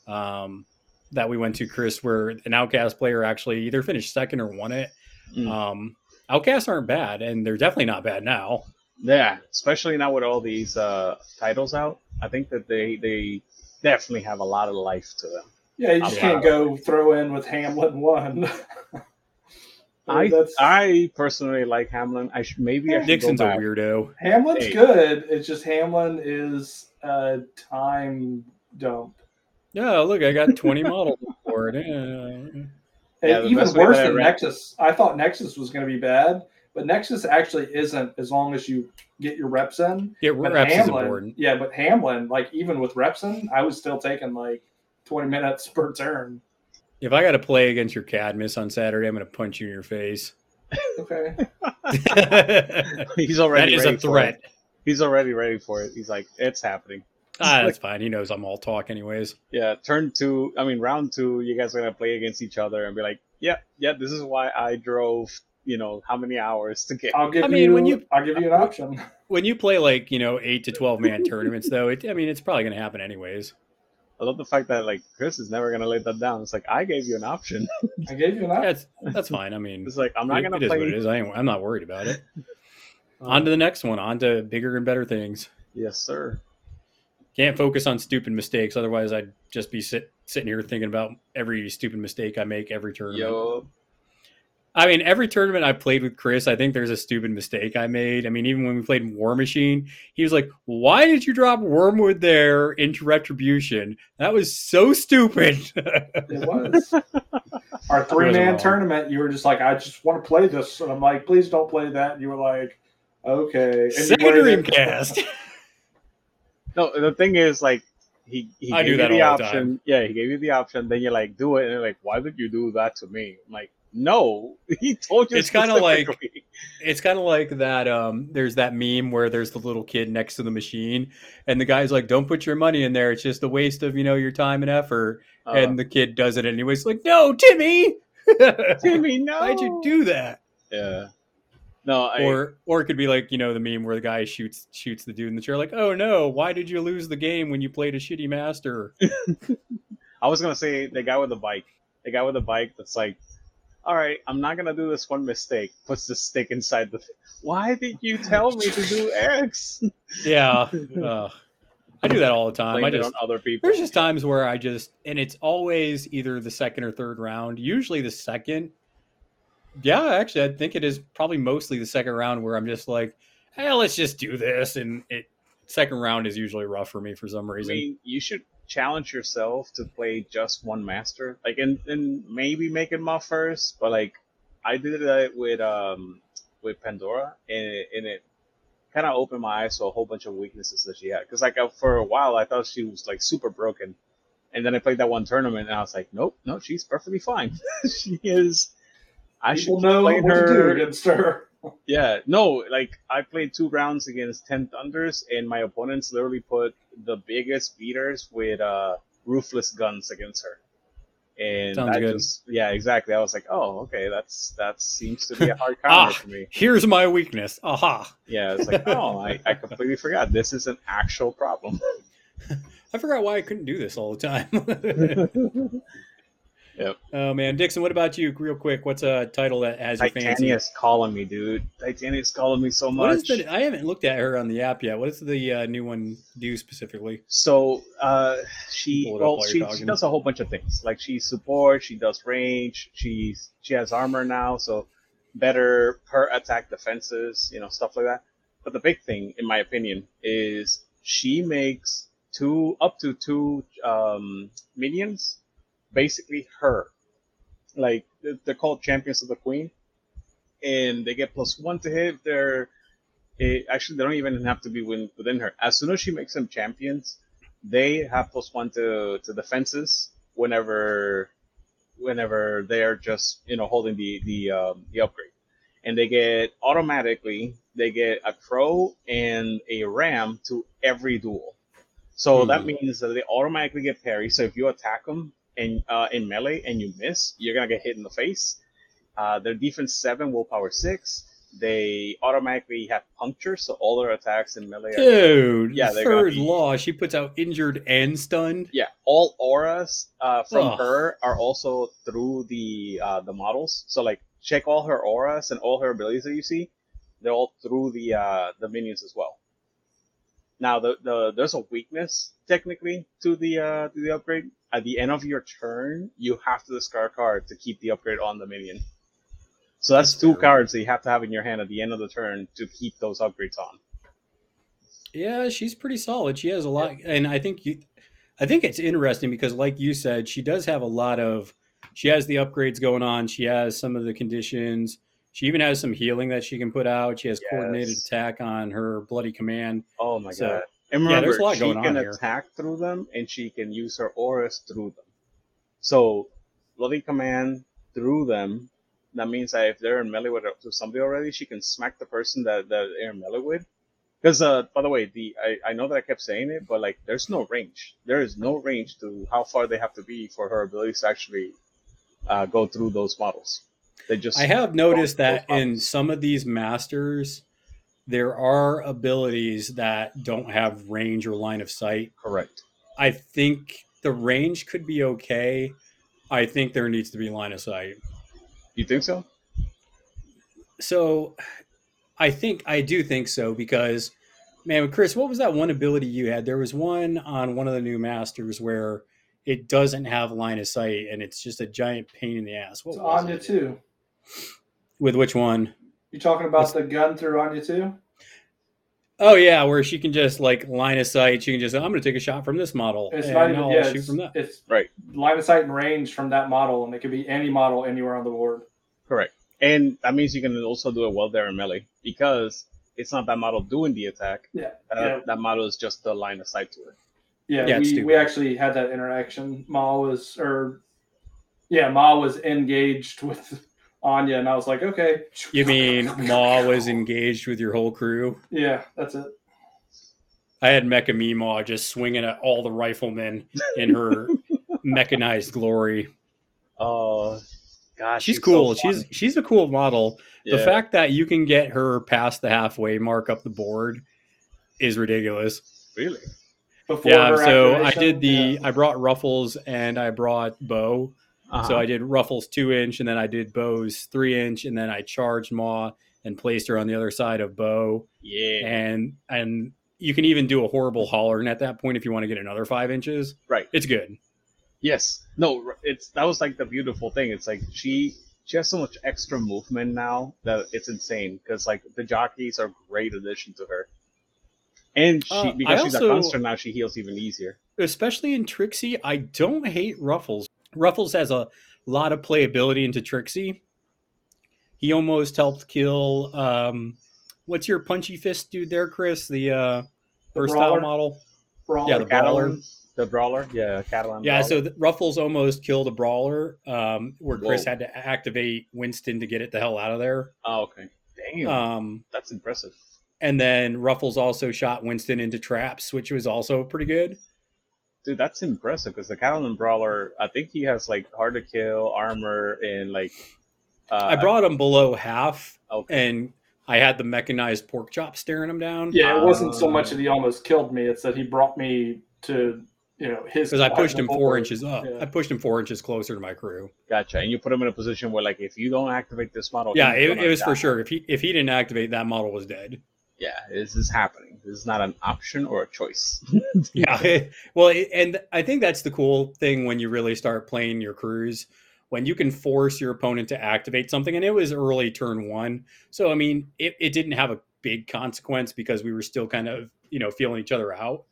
um, that we went to, Chris, where an Outcast player actually either finished second or won it. Mm. Um, Outcasts aren't bad, and they're definitely not bad now. Yeah, especially now with all these uh, titles out, I think that they they definitely have a lot of life to them. Yeah, you just can't go throw in with Hamlin one. I That's I personally like Hamlin. I should maybe I should Dixon's go a weirdo. Hamlin's Hey. good. It's just Hamlin is a time dump. Yeah, look, I got 20 models for it. Yeah. And Yeah, even worse that I than Nexus. I thought Nexus was going to be bad, but Nexus actually isn't as long as you get your reps in. Get But reps is important. yeah, but Hamlin, like even with reps in, I was still taking like 20 minutes per turn. If I got to play against your Cadmus on Saturday, I'm going to punch you in your face. Okay. He's already is a ready for threat. it. He's already ready for it. He's like, it's happening. Ah, that's fine. He knows I'm all talk, anyways. Yeah, turn two. I mean, round two. You guys are gonna play against each other and be like, yeah, yeah. This is why I drove. You know how many hours to get. I'll give I mean, you, when you- I'll give you an option. When you play like you know eight to twelve man tournaments, though, it, I mean it's probably going to happen anyways. I love the fact that like Chris is never gonna lay that down. It's like I gave you an option. I gave you an option. That's that's fine. I mean, It's like I'm not it- gonna it is play. what it is. I ain't, I'm not worried about it. Um, on to the next one. On to bigger and better things. Yes, sir. Can't focus on stupid mistakes. Otherwise, I'd just be sit, sitting here thinking about every stupid mistake I make every tournament. Yo, I mean, every tournament I played with Chris, I think there's a stupid mistake I made. I mean, even when we played Warmachine, he was like, "Why did you drop Wormwood there into Retribution? That was so stupid." It was. Our three man tournament, you were just like, I just want to play this. And I'm like, please don't play that. And you were like, okay. And you Sega weren't even- Dreamcast. no. The thing is, like, he he I gave do that you the all the option. Yeah, he gave you the option. Then you're like, do it, and you're like, why would you do that to me? I'm like, no, he told you. It's kinda like- it's kind of like that. Um, there's that meme where there's the little kid next to the machine, and the guy's like, "Don't put your money in there. It's just a waste of you know your time and effort." Uh, and the kid does it anyways. Like, no, Timmy, Timmy, no. why'd you do that? Yeah. No, I, or or it could be like you know the meme where the guy shoots shoots the dude in the chair like oh no why did you lose the game when you played a shitty master I was gonna say the guy with the bike, the guy with the bike that's like, all right, I'm not gonna do this one mistake. Puts the stick inside the. Why did you tell me to do X? yeah uh, i do that all the time Blame i it just on other people. there's just times where i just and it's always either the second or third round usually the second yeah actually i think it is probably mostly the second round where i'm just like hey let's just do this and it second round is usually rough for me for some I reason mean, you should challenge yourself to play just one master, like and, and maybe make it my first. But like, I did that with um with Pandora, and it, and it kind of opened my eyes to a whole bunch of weaknesses that she had. Because like uh, for a while, I thought she was like super broken, and then I played that one tournament, and I was like, nope, no, she's perfectly fine. she is. I People should know play what to do her. against her. Yeah, no, like I played two rounds against Ten Thunders, and my opponents literally put the biggest beaters with uh, ruthless guns against her. And Sounds I good. just, yeah, exactly. I was like, oh, okay, that's that seems to be a hard counter Ah. for me. here's my weakness aha Yeah, it's like, oh, I, I completely forgot. This is an actual problem. I forgot why I couldn't do this all the time. Yep. Oh man, Dixon, what about you? Real quick, what's a title that has your fancy? Titania's calling me, dude. Titania's calling me so much. is the? I haven't looked at her on the app yet. What does the uh, new one do specifically? So uh, she Pull it up well she, she does a whole bunch of things. Like she supports, she does range, she's she has armor now, so better per attack defenses, you know, stuff like that. But the big thing, in my opinion, is she makes two up to two um, minions basically her. Like they're- called champions of the queen, and they get plus one to hit. They're it, actually they don't even have to be within, within her. As soon as she makes them champions, they have plus one to, to defenses whenever whenever they're just you know holding the the um, the upgrade, and they get automatically they get a crow and a ram to every duel. So that means that they automatically get parry. So if you attack them and uh, in melee and you miss, you're gonna get hit in the face. Uh, their defense seven, willpower six. They automatically have puncture, so all their attacks in melee. Are, Dude, Yeah, they're gonna third be- law. She puts out injured and stunned. yeah, all auras uh, from Ugh. her are also through the uh, the models. So like, check all her auras and all her abilities that you see. They're all through the uh, the minions as well. Now, the, the there's a weakness technically to the uh, to the upgrade. At the end of your turn, you have to discard a card to keep the upgrade on the minion. So that's, two cards that you have to have in your hand at the end of the turn to keep those upgrades on. Yeah, she's pretty solid. She has a lot, and I think you, I think it's interesting because, like you said, she does have a lot of. She has the upgrades going on. She has some of the conditions. She even has some healing that she can put out. She has coordinated attack on her bloody command. Oh my So, god! And yeah, remember, there's a lot she going can on here. attack through them, and she can use her auras through them. So, bloody command through them. That means that if they're in melee with, with somebody already, she can smack the person that, that they're in melee with. Because, uh, by the way, the I, I know that I kept saying it, but like, there's no range. There is no range to how far they have to be for her abilities to actually uh, go through those models. They just I have noticed those that in some of these masters, there are abilities that don't have range or line of sight. correct. I think the range could be okay. I think there needs to be line of sight. You think so? So I think I do think so because man, Chris, what was that one ability you had? There was one on one of the new masters where it doesn't have line of sight and it's just a giant pain in the ass. What It's was Anya it? too. With which one? You talking about the gun through Anya too? Oh yeah, where she can just like line of sight. She can just I'm going to take a shot from this model It's and not even I'll yeah, shoot it's, from that. it's Right. line of sight and range from that model, and it could be any model anywhere on the board. Correct. And that means you can also do it while they're in melee because it's not that model doing the attack. Yeah, Uh, yeah. That model is just the line of sight to it. Yeah, Yeah, we, we actually had that interaction. Mah was or yeah, Mah was engaged with Anya, and I was like, okay, You mean Mah was engaged with your whole crew? yeah, that's it. I had Mecha Meemaw just swinging at all the riflemen in her mechanized glory. Oh, gosh, she's so cool. fun. she's she's a cool model. The fact that you can get her past the halfway mark up the board is ridiculous. really. Before yeah, so I did the Yeah. I brought Ruffles and I brought Bow. Uh-huh. So I did Ruffles two inch and then I did Bow's three inch and then I charged Mah and placed her on the other side of Bow. yeah, And and you can even do a horrible hollering at that point if you want to get another five inches. right. It's good. Yes. No, it's that was like the beautiful thing. It's like she she has so much extra movement now that it's insane because like the jockeys are great addition to her. And she Uh, because I she's a also- monster now, she heals even easier. especially in Trixie, I don't hate Ruffles. Ruffles has a lot of playability into Trixie. He almost helped kill um what's your punchy fist dude there, Chris? The uh versatile brawler? model. Brawler. Yeah, the brawler. The brawler, yeah, Catalan. Yeah, brawler. so the, Ruffles almost killed a brawler, um, where Chris had to activate Winston to get it the hell out of there. oh, okay, damn, Um, that's impressive. and then Ruffles also shot Winston into traps, which was also pretty good. Dude, that's impressive because the Catalan brawler, I think he has like hard to kill armor and like. Uh, I brought him below half, Okay. and I had the mechanized pork chop staring him down. Yeah, it wasn't so much that he almost killed me; it's that he brought me to you know his. because I pushed him four board. inches up. Yeah. I pushed him four inches closer to my crew. Gotcha. And you put him in a position where, like, if you don't activate this model, Yeah, it, it was die. for sure. If he if he didn't activate, that model was dead. Yeah, this is happening. This is not an option or a choice. Yeah. well, and I think that's the cool thing when you really start playing your crews, when you can force your opponent to activate something. And it was early turn one, so I mean, it, it didn't have a big consequence because we were still kind of you know feeling each other out.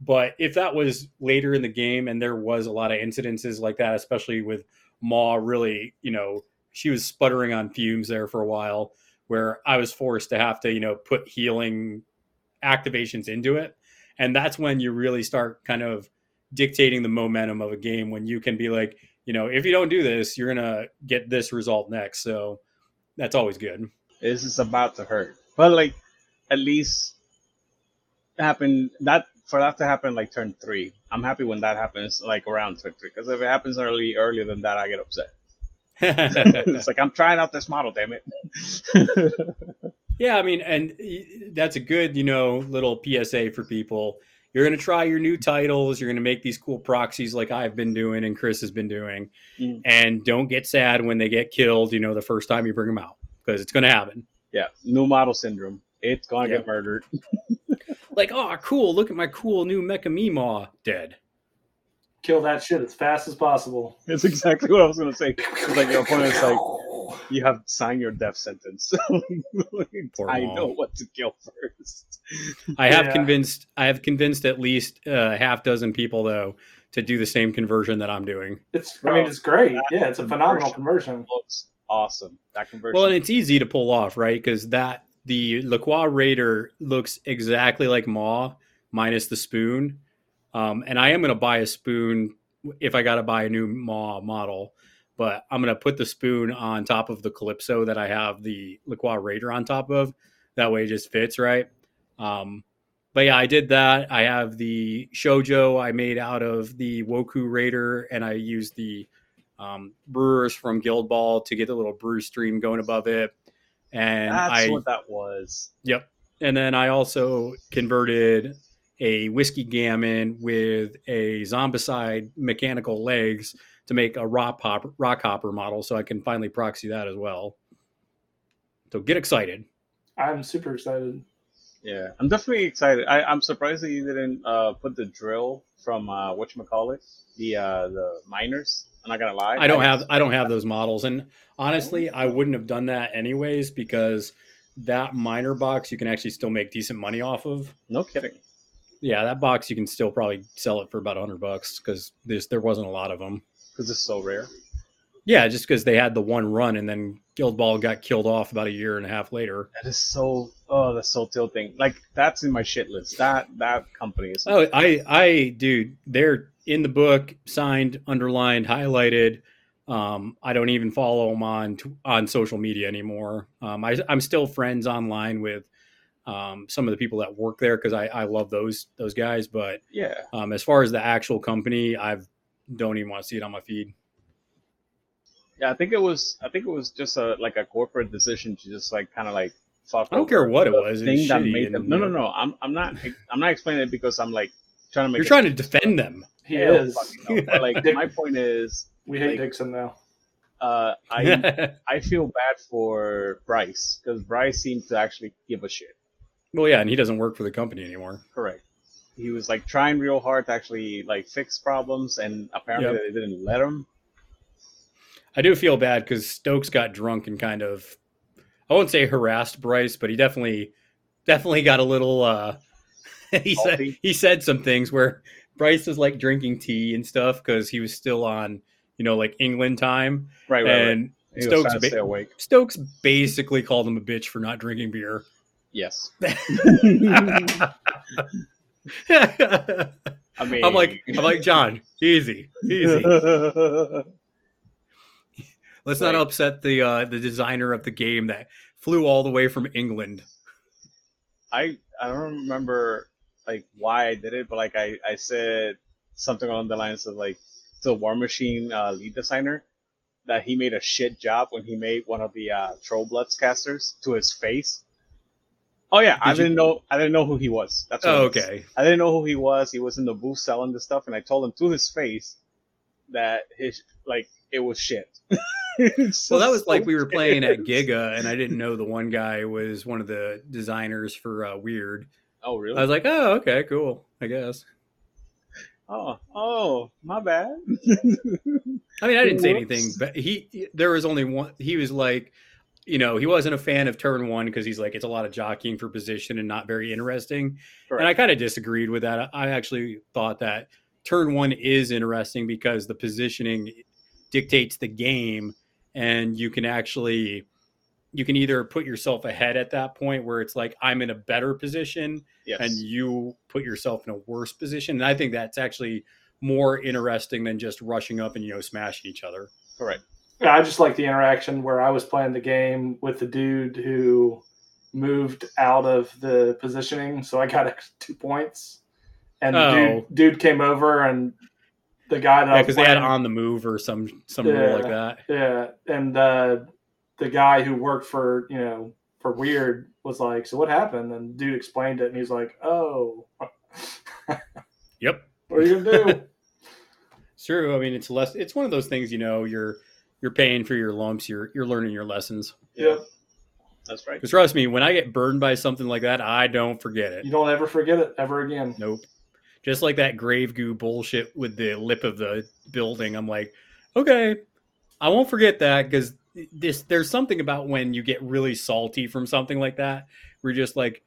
But if that was later in the game and there was a lot of incidences like that, especially with Mah really, you know, she was sputtering on fumes there for a while, where I was forced to have to, you know, put healing activations into it. And that's when you really start kind of dictating the momentum of a game when you can be like, you know, if you don't do this, you're going to get this result next. So that's always good. this is about to hurt. But like, at least happen that for that to happen like turn three. I'm happy when that happens like around turn three because if it happens early earlier than that, I get upset. it's like I'm trying out this model, damn it. Yeah, I mean, and that's a good, you know, little PSA for people. You're going to try your new titles. You're going to make these cool proxies like I've been doing and Chris has been doing. Mm. And don't get sad when they get killed, you know, the first time you bring them out because it's going to happen. yeah, new model syndrome. It's gonna Yeah. get murdered. Like, oh, cool. Look at my cool new Mecha Meemaw dead. Kill that shit as fast as possible. That's exactly what I was gonna say. It's like your opponent's like, you have signed your death sentence. I know what to kill first. I have Yeah. convinced, I have convinced at least a half dozen people, though, to do the same conversion that I'm doing. It's. I mean, it's great. Yeah, it's a phenomenal conversion. Looks awesome. That conversion. Well, and it's easy to pull off, right? Because that the Lacroix Raider looks exactly like Mah minus the spoon. Um, and I am going to buy a spoon if I got to buy a new Mah model, but I'm going to put the spoon on top of the Calypso that I have the Lacroix Raider on top of. That way it just fits, right? Um, but yeah, I did that. I have the Shoujo I made out of the Woku Raider, and I used the um, brewers from Guild Ball to get the little brew stream going above it. And That's I, what that was. yep. And then I also converted a whiskey gammon with a zombicide mechanical legs to make a rock hopper, rock hopper model, so I can finally proxy that as well. So get excited. I'm super excited. Yeah, I'm definitely excited. I, I'm surprised that you didn't uh, put the drill from uh, what you call it, the uh, the miners. I'm not gonna lie. I don't have I don't have those models, and honestly, I wouldn't have done that anyways because that miner box you can actually still make decent money off of. No kidding. Yeah, that box you can still probably sell it for about hundred bucks because there's there wasn't a lot of them. Because it's so rare. Yeah, just because they had the one run and then Guild Ball got killed off about a year and a half later. That is so. Oh, that's so tilting. Like that's in my shit list. That that company is. Oh, I I dude, they're in the book, signed, underlined, highlighted. Um, I don't even follow them on on social media anymore. Um, I, I'm still friends online with um, some of the people that work there because I, I love those those guys. But yeah. um, as far as the actual company, I don't even want to see it on my feed. Yeah, I think it was. I think it was just a like a corporate decision to just like kind of like fuck. I don't care what it was, Thing that made them. No, no, no. I'm I'm not. I'm not explaining it because I'm like trying to make. You're trying to defend them. He Yeah, is. But like my point is, We hate like- Dixon now. uh, I I feel bad for Bryce because Bryce seemed to actually give a shit. Well, yeah, and he doesn't work for the company anymore. Correct. He was like trying real hard to actually like fix problems, and apparently Yep. they didn't let him. I do feel bad because Stokes got drunk and kind of, I won't say harassed Bryce, but he definitely, definitely got a little. uh He said he said some things where Bryce was like drinking tea and stuff because he was still on, you know, like England time, Right, right, right. and was Stokes ba-. Stokes basically called him a bitch for not drinking beer. Yes. I'm I mean, like, I'm like John, easy, easy. Let's not upset the uh, the designer of the game that flew all the way from England. I I don't remember like why I did it, but like I I said something along the lines of like the Warmachine uh, lead designer that he made a shit job when he made one of the uh, Trollbloods casters to his face. Oh yeah, I Did you- didn't know I didn't know who he was. That's what Oh, is. okay. I didn't know who he was. He was in the booth selling the stuff, and I told him to his face that his like it was shit. Well, that was like we were playing at Giga, and I didn't know the one guy was one of the designers for uh, Wyrd. Oh really? I was like, oh, okay, cool, I guess. oh oh my bad. I mean, I didn't say anything, but he there was only one. He was like, you know, he wasn't a fan of turn one because he's like, it's a lot of jockeying for position and not very interesting. And I kind of disagreed with that. I actually thought that turn one is interesting because the positioning dictates the game, and you can actually you can either put yourself ahead at that point where it's like I'm in a better position yes. and you put yourself in a worse position. And I think that's actually more interesting than just rushing up and you know smashing each other. Correct. Yeah, I just like the interaction where I was playing the game with the dude who moved out of the positioning, so I got two points. And the Oh. dude, dude came over, and the guy that Yeah, because they had on the move or some some rule like that. Yeah, and uh, the guy who worked for you know for Wyrd was like, "So what happened?" And dude explained it, and he's like, "Oh, Yep. what are you gonna do?" True. I mean, it's less. It's one of those things. You know, you're you're paying for your lumps. You're you're learning your lessons. yep, That's right. Because trust me, when I get burned by something like that, I don't forget it. you don't ever forget it ever again. Nope. Just like that grave goo bullshit with the lip of the building. I'm like, okay, I won't forget that because this. There's something about when you get really salty from something like that. We're just like,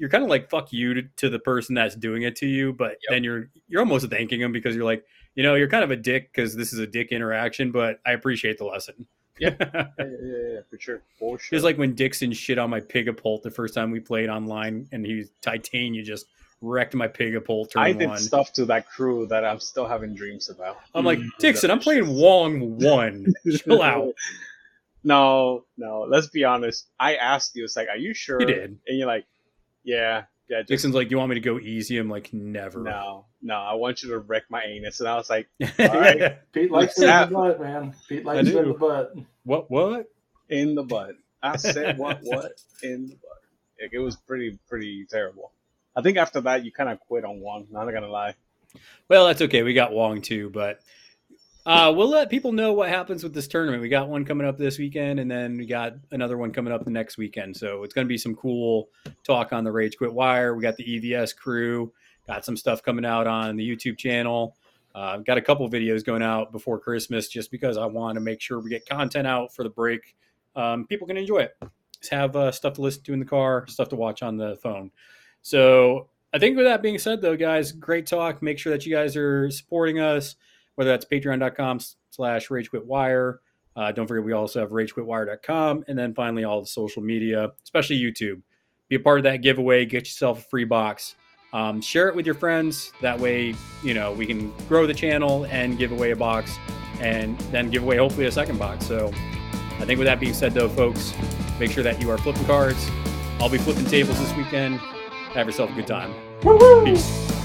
you're kind of like fuck you to, to the person that's doing it to you, but then you're you're almost thanking them because you're like, you know, you're kind of a dick because this is a dick interaction, but I appreciate the lesson. Yeah, yeah, yeah, yeah, for sure. For sure. Just like when Dixon shit on my Pigapult the first time we played online, and he Titania just wrecked my Pigapult I did one. stuff to that crew that I'm still having dreams about. I'm like, Mm, Dixon, I'm playing Wong one. Chill out. No, no. Let's be honest. I asked you. It's like, are you sure? You did. And you're like, yeah, yeah. Just, Dixon's like, you want me to go easy? I'm like, never. no, no. I want you to wreck my anus. And I was like, Yeah. Pete likes it in the butt, man. Pete likes it in the butt. What? What? in the butt. I said, what, what? In the butt. Like, it was pretty, pretty terrible. I think after that, you kind of quit on one. Not gonna lie. Well, that's okay. We got Wong too, but uh, we'll let people know what happens with this tournament. We got one coming up this weekend, and then we got another one coming up the next weekend. So it's going to be some cool talk on the Rage Quit Wire. We got the EVS crew, got some stuff coming out on the YouTube channel. Uh, got a couple videos going out before Christmas, just because I want to make sure we get content out for the break. Um, people can enjoy it. Just have uh, stuff to listen to in the car, stuff to watch on the phone. So I think with that being said, though, guys, great talk. Make sure that you guys are supporting us, whether that's patreon.com slash ragequitwire. Uh, don't forget, we also have ragequitwire.com. And then finally, all the social media, especially YouTube. Be a part of that giveaway. Get yourself a free box. Um, share it with your friends. That way, you know, we can grow the channel and give away a box and then give away hopefully a second box. So I think with that being said, though, folks, make sure that you are flipping cards. I'll be flipping tables this weekend. Have yourself a good time. Peace.